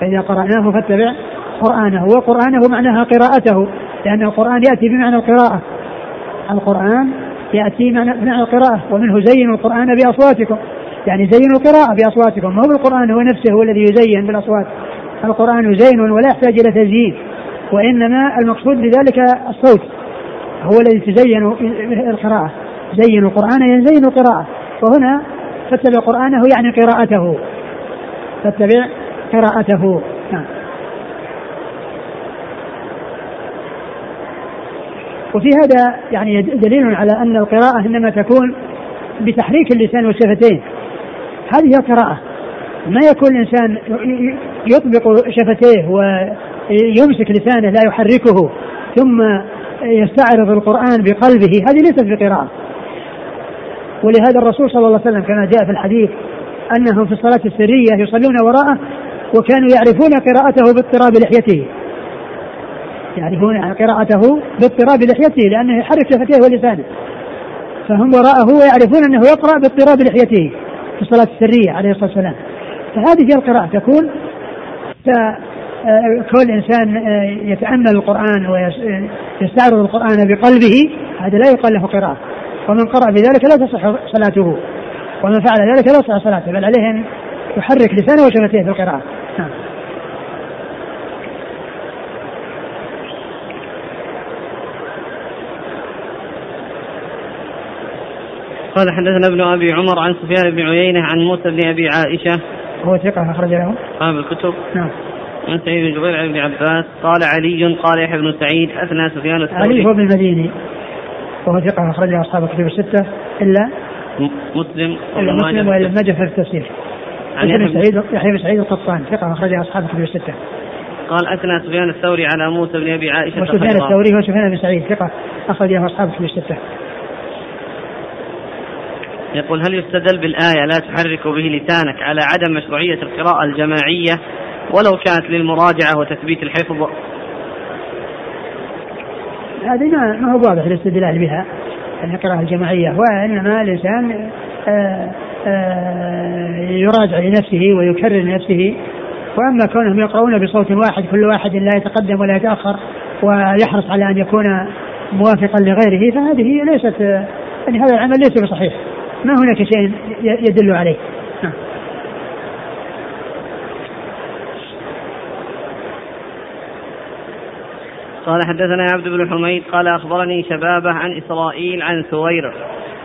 فإذا قرأناه فاتبع قرآنه وقرآنه معناها قراءته لأن القرآن يأتي بمعنى القراءة. القرآن يأتي معنى القراءة ومنه زينوا القرآن بأصواتكم. يعني زينوا القراءة بأصواتكم ما هو القرآن هو نفسه هو الذي يزين بالأصوات. القرآن زين ولا يحتاج إلى تزيين وإنما المقصود بذلك الصوت. هو الذي تزين القراءة. زينوا القرآن يزين القراءة. وهنا فاتبع قرآنه يعني قراءته. فاتبع قراءته. نعم. وفي هذا يعني دليل على أن القراءة إنما تكون بتحريك اللسان والشفتين. هذه هي القراءة. ما يكون الإنسان يطبق شفتيه ويمسك لسانه لا يحركه ثم يستعرض القرآن بقلبه هذه ليست بقراءة. ولهذا الرسول صلى الله عليه وسلم كما جاء في الحديث أنهم في الصلاة السرية يصلون وراءه وكانوا يعرفون قراءته باضطراب لحيته. يعرفون قراءته باضطراب لحيته لأنه يحرك شفتيه ولسانه. فهم وراءه ويعرفون أنه يقرأ باضطراب لحيته في الصلاة السرية عليه الصلاة والسلام. فهذه هي القراءة. تكون كل إنسان آه، يتأمل القرآن ويستعرض القرآن بقلبه هذا لا يقال له قراءة. ومن قرأ بذلك لا تصح صلاته. ومن فعل ذلك لا تصح صلاته. بل عليه أن يحرك لسانه وشفتيه في القراءة. نعم. قال حدثنا ابن أبي عمر عن سفيان بن عيينة عن موسى بن أبي عائشة. هو ثقة أخرج له؟ قام الكتب. نعم. عن سعيد بن جبير عن ابن عباس. قال علي قال يحيى بن سعيد أثنى سفيان علي الثوري هو ابن المديني. وهو ثقة أخرج له أصحاب الكتب الستة. إلا م- مسلم. وابن مسلم. وإلا ماجه في التفسير. عن يحيى بن سعيد يحيى بن سعيد القطان. ثقة أخرج له أصحاب الكتب الستة. قال أثنى سفيان الثوري على موسى بن أبي عائشة وسفيان. الثوري هو سفيان بن سعيد. ثقة أخرج له أصحاب الكتب الستة. يقول هل يستدل بالآية لا تحرك به لسانك على عدم مشروعية القراءة الجماعية ولو كانت للمراجعة وتثبيت الحفظ؟ هذه ما هو واضح الاستدلال بها القراءة الجماعية وإنما الإنسان آه، آه، يراجع لنفسه ويكرر لنفسه. وأما كونهم يقرؤون بصوت واحد كل واحد لا يتقدم ولا يتأخر ويحرص على أن يكون موافقا لغيره فهذه ليست آه، يعني هذا العمل ليس بصحيح. ما هناك شيء يدل عليه نعم. قال حدثنا عبد بن حميد قال أخبرني شبابة عن إسرائيل عن ثوير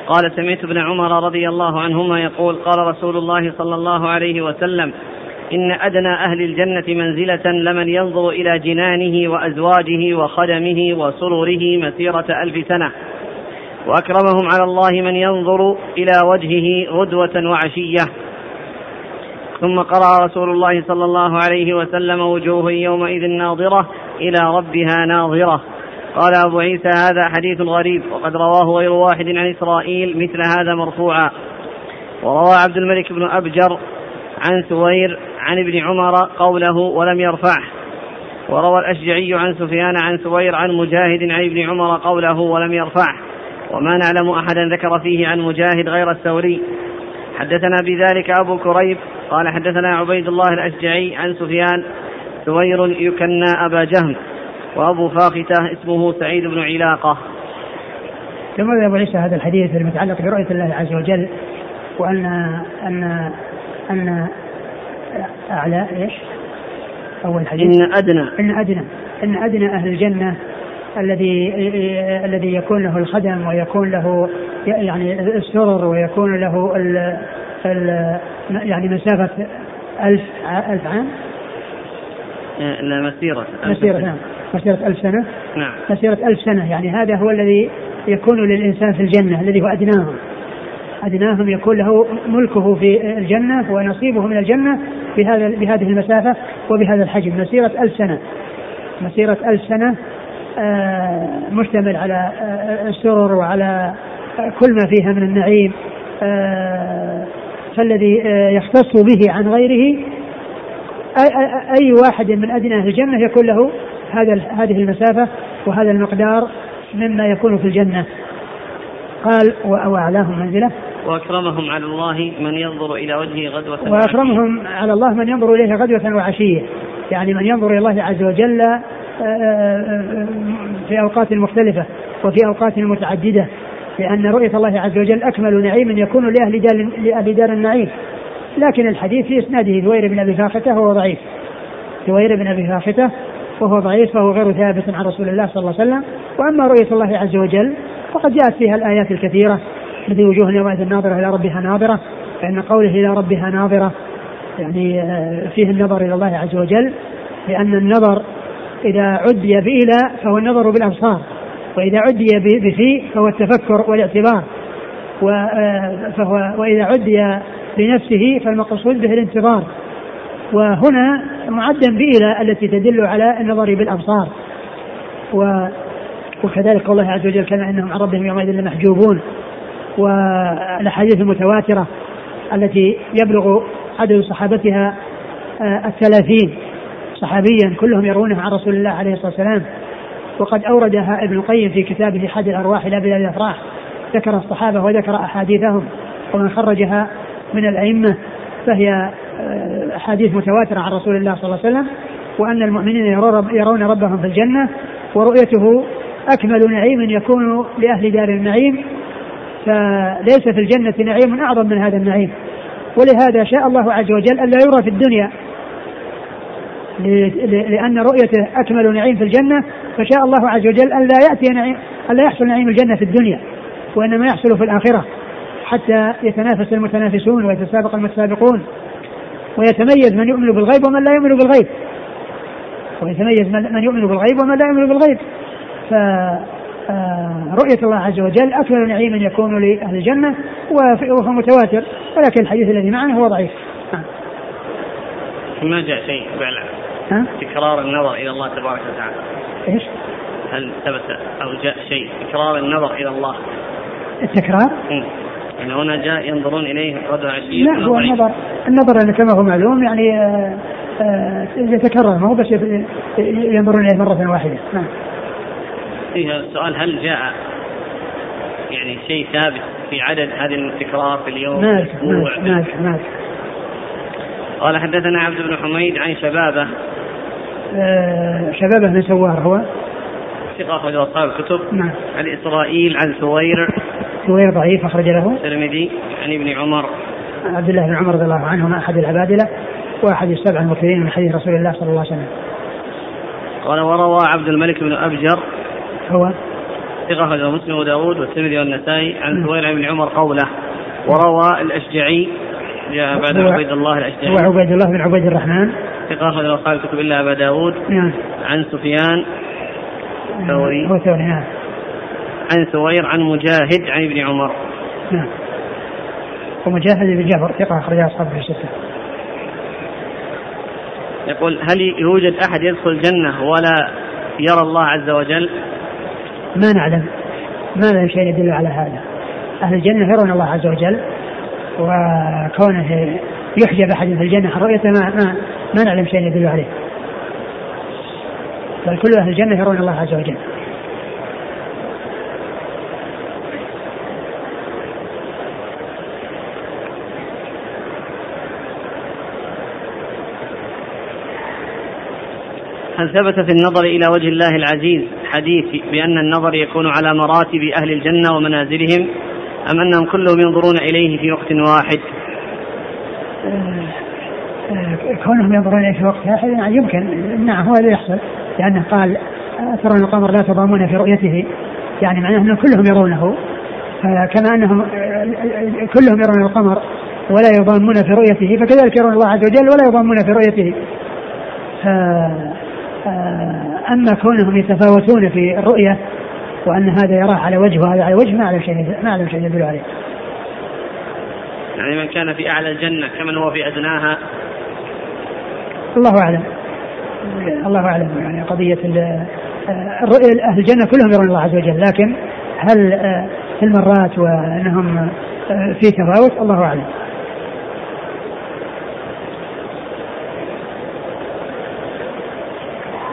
قال سمعت ابن عمر رضي الله عنهما يقول قال رسول الله صلى الله عليه وسلم إن أدنى أهل الجنة منزلة لمن ينظر إلى جنانه وأزواجه وخدمه وسرره مسيرة ألف سنة وأكرمهم على الله من ينظر إلى وجهه غدوة وعشية. ثم قرأ رسول الله صلى الله عليه وسلم وجوه يومئذ ناظرة إلى ربها ناظرة. قال أبو عيسى هذا حديث غريب وقد رواه غير واحد عن إسرائيل مثل هذا مرفوعا. وروى عبد الملك بن أبجر عن ثوير عن ابن عمر قوله ولم يرفعه. وروى الأشجعي عن سفيان عن ثوير عن مجاهد عن ابن عمر قوله ولم يرفعه. وما نعلم أحدا ذكر فيه عن مجاهد غير الثوري. حدثنا بذلك أبو كريب قال حدثنا عبيد الله الأشجعي عن سفيان ثوير يكنى أبا جهم وأبو فاختة اسمه سعيد بن علاقة. ثم ذهب أبو عيسى هذا الحديث المتعلق برؤية الله عز وجل وأن أن أن أعلى إيش؟ أول حديث. إن أدنى. إن أدنى. إن أدنى أهل الجنة الذي الذي يكون له الخدم ويكون له يعني السرر ويكون له ال ال يعني مسافة ألف ألف عام؟ لا مسيرة. مسيرة نعم. مسيرة ألف سنة؟ نعم. مسيرة ألف سنة يعني هذا هو الذي يكون للإنسان في الجنة الذي هو أدناهم. أدناهم يكون له ملكه في الجنة ونصيبه من الجنة بهذا بهذه المسافة وبهذا الحجم. مسيرة ألف سنة. مسيرة ألف سنة مشتمل على آه، السرر وعلى آه، كل ما فيها من النعيم. آه، فالذي آه، يختص به عن غيره أي, واحد من أدنى أهل الجنة يكون له هذا هذه المسافة وهذا المقدار مما يكون في الجنة. قال وأعلاهم منزلة. وأكرمهم على الله من ينظر إلى وجهه غدوة وأكرمهم على الله من ينظر إليه غدوة وعشية. يعني من ينظر إلى الله عز وجل آه، آه، في أوقات مختلفة وفي أوقات متعددة لأن رؤية الله عز وجل أكمل نعيم يكون لأهل دار, لأهل دار النعيم. لكن الحديث في إسناده ذوير بن أبي فاختة وهو ضعيف. ذوير بن أبي فاختة وهو ضعيف فهو غير ثابت عن رسول الله صلى الله عليه وسلم. وأما رؤية الله عز وجل فقد جاءت فيها الآيات الكثيرة مثل وجوه يومئذ ناظرة إلى ربها ناظرة فإن قوله إلى ربها ناظرة يعني آه، فيه النظر إلى الله عز وجل لأن النظر إذا عدي بإلى فهو النظر بالأبصار وإذا عدي بفي فهو التفكر والاعتبار آه، فهو وإذا عدي بنفسه فالمقصود به الانتظار. وهنا معدا بإلى التي تدل على النظر بالأبصار. و وكذلك الله عز وجل كما أنهم عن ربهم يومئذ لمحجوبون. والأحاديث المتواترة التي يبلغ عدد صحابتها آه، الثلاثين. صحابيا كلهم يروونها عن رسول الله عليه الصلاة والسلام. وقد أوردها ابن القيم في كتابه حد الأرواح إلى بلاد الأفراح. ذكر الصحابة وذكر أحاديثهم ومن خرجها من الأئمة فهي آه، أحاديث متواترة عن رسول الله صلى الله عليه وسلم وأن المؤمنين يرون رب- يرون ربهم في الجنة ورؤيته أكمل نعيم يكون لأهل دار النعيم. فليس في الجنة نعيم أعظم من هذا النعيم. ولهذا شاء الله عز وجل الا يرى في الدنيا لأن رؤيته أكمل نعيم في الجنة فشاء الله عز وجل ألا يأتي نعيم ألا يحصل نعيم الجنة في الدنيا وإنما يحصل في الآخرة حتى يتنافس المتنافسون ويتسابق المتسابقون ويتميز من يؤمن بالغيب ومن لا يؤمن بالغيب. ويتميز من يؤمن بالغيب ومن لا يؤمن بالغيب. ف آه، الله عز وجل أكمل نعيم يكون لأهل الجنة وهو متواتر ولكن الحديث الذي معنا هو ضعيف. ما جاء شيء تكرار النظر إلى الله تبارك وتعالى. إيش؟ هل ثبت أو جاء شيء؟ تكرار النظر إلى الله. التكرار؟ يعني هنا جاء ينظرون إليه غدوة عشية لا هو النظر النظر كما هو معلوم يعني آه، آه، يتكرر ما هو بس ينظرون إليه مرة واحدة. نعم. فيها سؤال هل جاء يعني شيء ثابت في عدد هذه التكرار في اليوم؟ ما ما ما قال حدثنا عبد بن حميد عن شبابة آه شبابه بن سوار هو؟ ثقة أخرج أصحاب الكتب. نعم. عن إسرائيل عن سوير. سوير ضعيف أخرج له. الترمذي عن ابن عمر. عبد الله بن عمر رضي الله عنهما أحد العبادلة وأحد السبع المكثرين من حديث رسول الله صلى الله عليه وسلم. قال وروى عبد الملك بن أبجر. هو؟ ثقة أخرجه مسلم وأبو داود والترمذي والنسائي. عن ثوير عن ابن عمر قوله. وروى الأشجعي. جاء بعد عبيد الله الأشجعي. هو عبيد الله بن عبيد الرحمن. ثقة أخرج أصحاب الكتب إلا أبا داود. نعم. عن سفيان. ثوري. هو ثوري نعم. عن سوير عن مجاهد عن ابن عمر. نعم. ومجاهد بن جعفر ثقة أخرج أصحاب الستة. يقول هل يوجد أحد يدخل الجنة ولا يرى الله عز وجل؟ ما نعلم. ما نعلم شيء يدل على هذا. أهل الجنة يرون الله عز وجل وكونه يحجب أحد في الجنة. عن رؤيته ما, ما, ما نعلم شيء يدل عليه. بل كل أهل الجنة يرون الله عز وجل. هل ثبت في النظر إلى وجه الله العزيز حديث بأن النظر يكون على مراتب أهل الجنة ومنازلهم أم أنهم كلهم ينظرون إليه في وقت واحد؟ كونهم ينظرون في وقت واحد يعني يمكن. نعم هو اللي يحصل. لأنه قال ترون القمر لا تضامون في رؤيته؟ يعني معناه أنهم كلهم يرونه. كما أنهم كلهم يرون القمر ولا يضامون في رؤيته فكذلك يرون الله عز وجل ولا يضامون في رؤيته. آه، أما كونهم يتفاوتون في الرؤيه وأن هذا يراه على وجه وهذا على وجه ما أعلم شيء ما أعلم شيء يدل عليه. يعني من كان في أعلى الجنة كمن هو في أدناها. الله أعلم. الله أعلم. يعني قضية آه، الرؤيه أهل الجنة كلهم يرون الله عز وجل لكن هل آه، في المرات وأنهم في تفاوت؟ الله أعلم.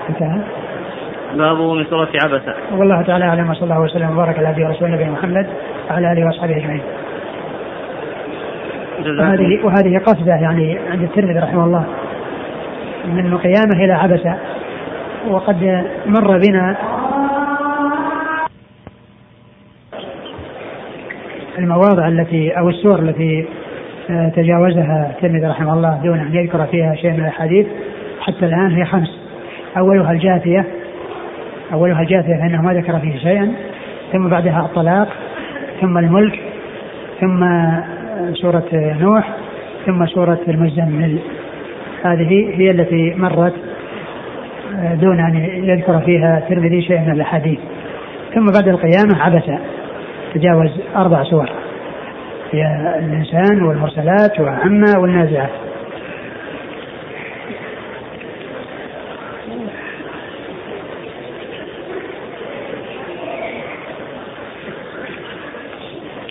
انتهى. باب من سورة عبسة. والله تعالى أعلم وصلى الله وسلم وبارك على عبده ورسوله نبينا محمد وعلى آله وأصحابه أجمعين. وهذه وهذه قصده يعني عند الترمذي رحمه الله. من القيامة إلى عبسة. وقد مر بنا المواضع التي أو السور التي آه، تجاوزها الترمذي رحمه الله دون أن يذكر فيها شيء من الأحاديث. حتى الآن هي خمس. أولها الجاثية. أولها الجاثية فإنه ما ذكر فيه شيئا. ثم بعدها الطلاق. ثم الملك. ثم سورة نوح ثم سورة المزمل هذه هي التي مرت دون أن يذكر فيها الترمذي شيئا من الأحاديث. ثم بعد القيامة عبس تجاوز أربع سور هي الإنسان والمرسلات وعما والنازعات.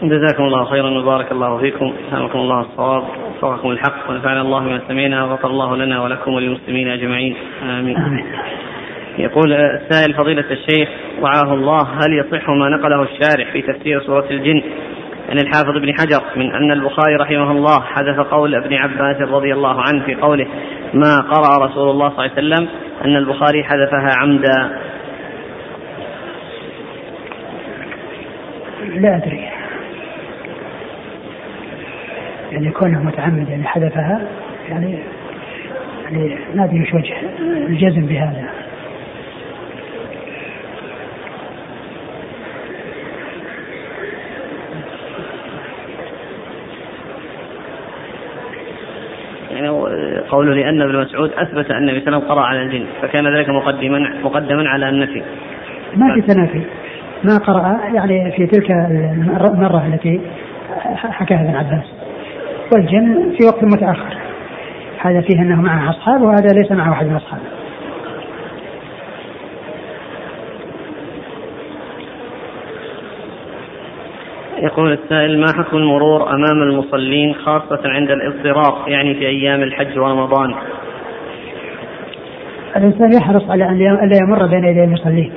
جزاكم الله خيرا وبارك الله فيكم. سلمكم الله الصواب. وفقكم الحق. ونفعنا الله بما سمعنا. وغفر الله لنا ولكم وللمسلمين أجمعين. آمين. آمين. يقول السائل فضيلة الشيخ وعاه الله. هل يصح ما نقله الشارح في تفسير سورة الجن؟ عن الحافظ ابن حجر من أن البخاري رحمه الله حدث قول ابن عباس رضي الله عنه في قوله ما قرأ رسول الله صلى الله عليه وسلم؟ أن البخاري حذفها عمدا. لا أدري. يعني كونه متعمد يعني حذفها يعني يعني ما أدري وش وجه الجزم بهذا يعني قوله لأن ابن مسعود أثبت أن النبي صلى الله عليه وسلم قرأ على الجن فكان ذلك مقدما مقدما على النفي. ما في تنافي ما قرأ يعني في تلك المرة التي حكاها ابن عباس. والجن في وقت متأخر. هذا فيه أنه معه أصحاب وهذا ليس معه أحد من أصحابه. يقول السائل ما حكم المرور أمام المصلين خاصة عند الاضطرار يعني في أيام الحج ورمضان؟ الإنسان يحرص على أن لا يمر بين يدي المصلين.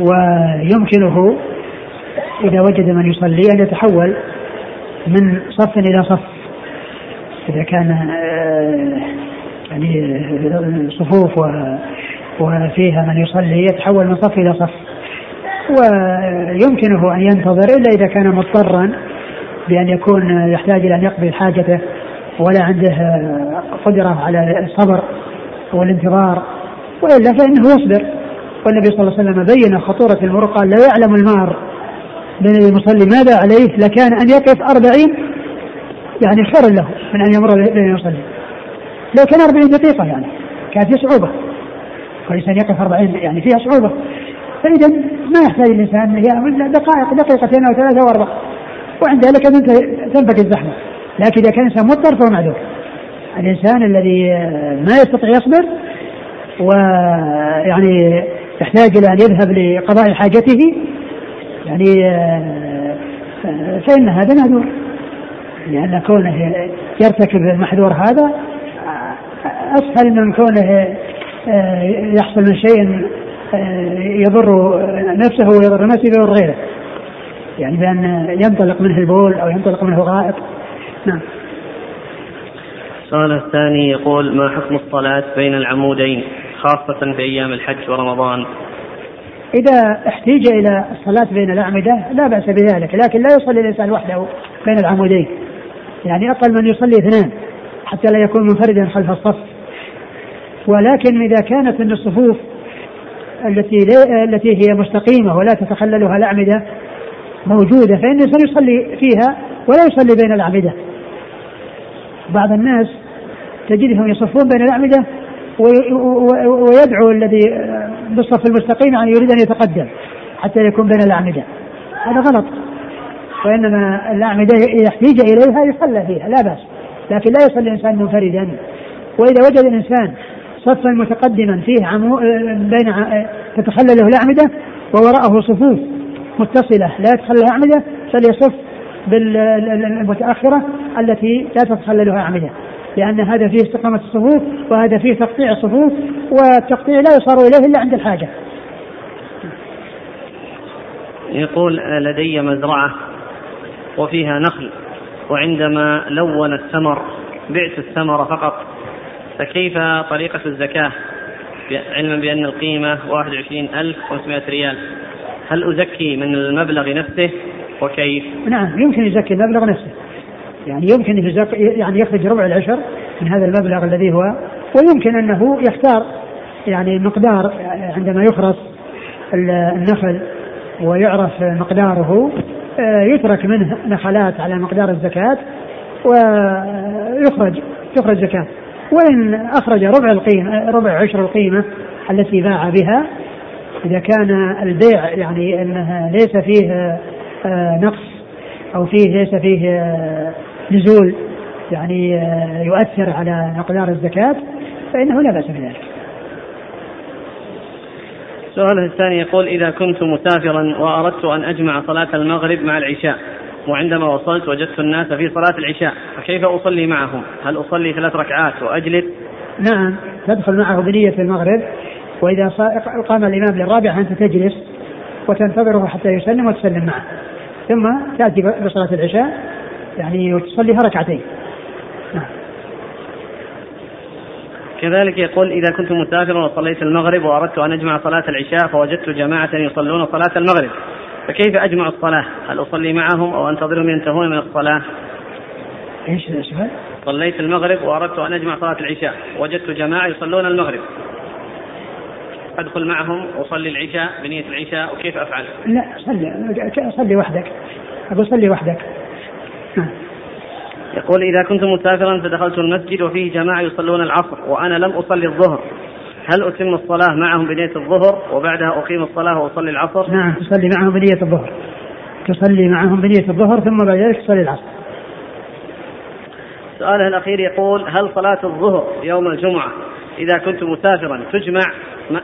ويمكنه إذا وجد من يصلي أن يتحول من صف إلى صف. إذا كان آه، يعني صفوف وفيها من يصلي يتحول من صف إلى صف. ويمكنه أن ينتظر إلا إذا كان مضطرا بأن يكون يحتاج إلى أن يقضي حاجته ولا عنده قدرة على الصبر والانتظار. وإلا فإنه يصبر. والنبي صلى الله عليه وسلم بين خطورة المرور قال لا يعلم المار. بين المصلي ماذا عليه؟ لكان أن يقف أربعين يعني خير له من أن يمر بين المصلي لو كان أربعين دقيقة يعني كانت فيها صعوبة. والإنسان يقف أربعين يعني فيها صعوبة. فإذا ما يحتاج الإنسان هي دقائق دقيقتين أو ثلاثة أو أربع وعند ذلك تنفك الزحمة. لكن إذا كان الإنسان مضطر فهو معذور. الإنسان الذي ما يستطيع يصبر ويعني يحتاج إلى أن يذهب لقضاء حاجته يعني فإن هذا معذور لأن كونه يرتكب المحذور هذا أسهل من كونه يحصل من شيء يضر نفسه ويضر نفسه ويضر غيره. يعني بأن ينطلق منه البول أو ينطلق منه غائط. نعم. السؤال الثاني يقول ما حكم الصلاة بين العمودين خاصة في أيام الحج ورمضان؟ إذا احتيج إلى الصلاة بين الأعمدة لا بأس بذلك لكن لا يصلي الإنسان وحده بين العمودين. يعني أقل من يصلي اثنان حتى لا يكون منفردا خلف الصف. ولكن إذا كانت من الصفوف التي التي هي مستقيمة ولا تتخللها الأعمدة موجودة فإن الإنسان يصلي فيها ولا يصلي بين الأعمدة. بعض الناس تجدهم يصفون بين الأعمدة ويدعو الذي بالصف المستقيم يعني يريد أن يتقدم حتى يكون بين الأعمدة. هذا غلط. وإنما الأعمدة إذا احتيج إليها يصلى فيها لا بأس. لكن لا يصلي الإنسان منفردا. وإذا وجد الإنسان صفا متقدما فيه عمو بين تتخلله الأعمدة ووراءه صفوف متصلة لا يتخللها أعمدة فليصف بالمتأخرة التي لا تتخللها أعمدة لأن هذا فيه استقامة الصفوف وهذا فيه تقطيع الصفوف والتقطيع لا يصار إليه إلا عند الحاجة. يقول لدي مزرعة وفيها نخل وعندما لون الثمر بعت الثمر فقط فكيف طريقة الزكاة؟ علما بأن القيمة 21500 ريال. هل أزكي من المبلغ نفسه؟ وكيف؟ نعم يمكن يزكي المبلغ نفسه. يعني يمكن يعني يخرج ربع العشر من هذا المبلغ الذي هو ويمكن أنه يختار يعني مقدار عندما يخرص النخل ويعرف مقداره آه، يترك منه نخلات على مقدار الزكاة ويخرج تخرج زكاة. وإن أخرج ربع القيمة ربع عشر القيمة التي باع بها إذا كان البيع يعني أنها ليس فيه آه، نقص أو فيه ليس فيه آه، نزول يعني آه، يؤثر على مقدار الزكاة فإنه لا بأس بذلك. السؤال الثاني يقول إذا كنت مسافرا وأردت أن أجمع صلاة المغرب مع العشاء وعندما وصلت وجدت الناس في صلاة العشاء فكيف أصلي معهم؟ هل أصلي ثلاث ركعات وأجلس؟ نعم تدخل معه بنية المغرب وإذا قام الإمام للرابعة أنت تجلس وتنتظره حتى يسلم وتسلم معه. ثم تأتي بصلاة العشاء يعني وتصليها ركعتين. كذلك يقول إذا كنت مسافرا وصليت المغرب وأردت أن أجمع صلاة العشاء فوجدت جماعة يصلون صلاة المغرب فكيف أجمع الصلاة؟ هل أصلي معهم أو أنتظرهم ينتهون من الصلاة؟ إيش السؤال؟ صليت المغرب وأردت أن أجمع صلاة العشاء وجدت جماعة يصلون المغرب أدخل معهم وأصلي العشاء بنية العشاء وكيف أفعل؟ لا صلي صلي وحدك أقول صلي وحدك. يقول إذا كنت مسافرا فدخلت المسجد وفيه جماعة يصلون العصر وأنا لم أصلي الظهر. هل أتم الصلاة معهم بنية الظهر وبعدها أقيم الصلاة وأصلي العصر؟ نعم تصلي معهم بنية الظهر. تصلي معهم بنية الظهر ثم بعد ذلك تصلي العصر. سؤاله الأخير يقول هل صلاة الظهر يوم الجمعة إذا كنت مسافرا تجمع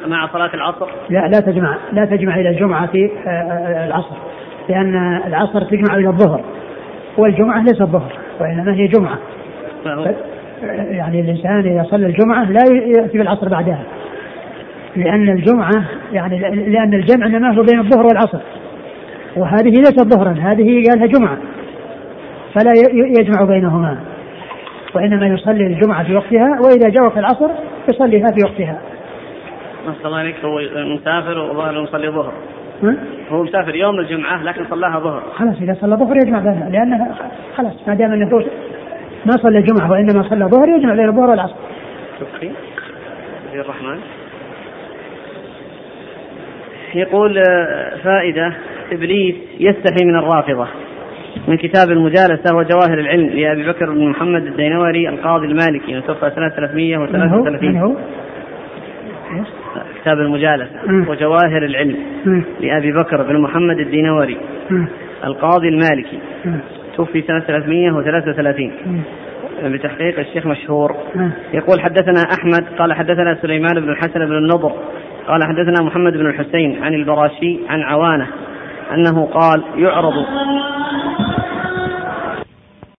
مع صلاة العصر؟ لا لا تجمع لا تجمع إلى الجمعة في آه، آه، العصر. لأن العصر تجمع إلى الظهر والجمعة ليست ظهر وإنما هي جمعة. يعني الإنسان إذا صلى الجمعة لا يأتي بالعصر بعدها. لأن الجمعة يعني لأن الجمع إنما هو بين الظهر والعصر. وهذه ليست ظهرا هذه قالها جمعة. فلا يجمع بينهما. وإنما يصلي الجمعة في وقتها وإذا جاء وقت العصر يصليها في وقتها. نسأل الله عليك هو مسافر وظهر يصلي ظهر هو مسافر يوم الجمعة لكن صلاها ظهر. خلاص إذا صلى ظهر يجمع بينها لأنها خلاص ما دام أنه ما صلى الجمعة وإنما صلى ظهر يجمع بين الظهر والعصر. شكري الرحمن. يقول آه، فائدة إبليس يستحي من الرافضة. من كتاب المجالسة وجواهر العلم لأبي بكر بن محمد الدينوري القاضي المالكي توفى سنة 333 من هو؟ كتاب المجالسة وجواهر العلم لأبي بكر بن محمد الدينوري. القاضي المالكي. توفي سنة 333 بتحقيق الشيخ مشهور. يقول حدثنا أحمد قال حدثنا سليمان بن الحسن بن النضر قال حدثنا محمد بن الحسين عن البراشي عن عوانة أنه قال يعرض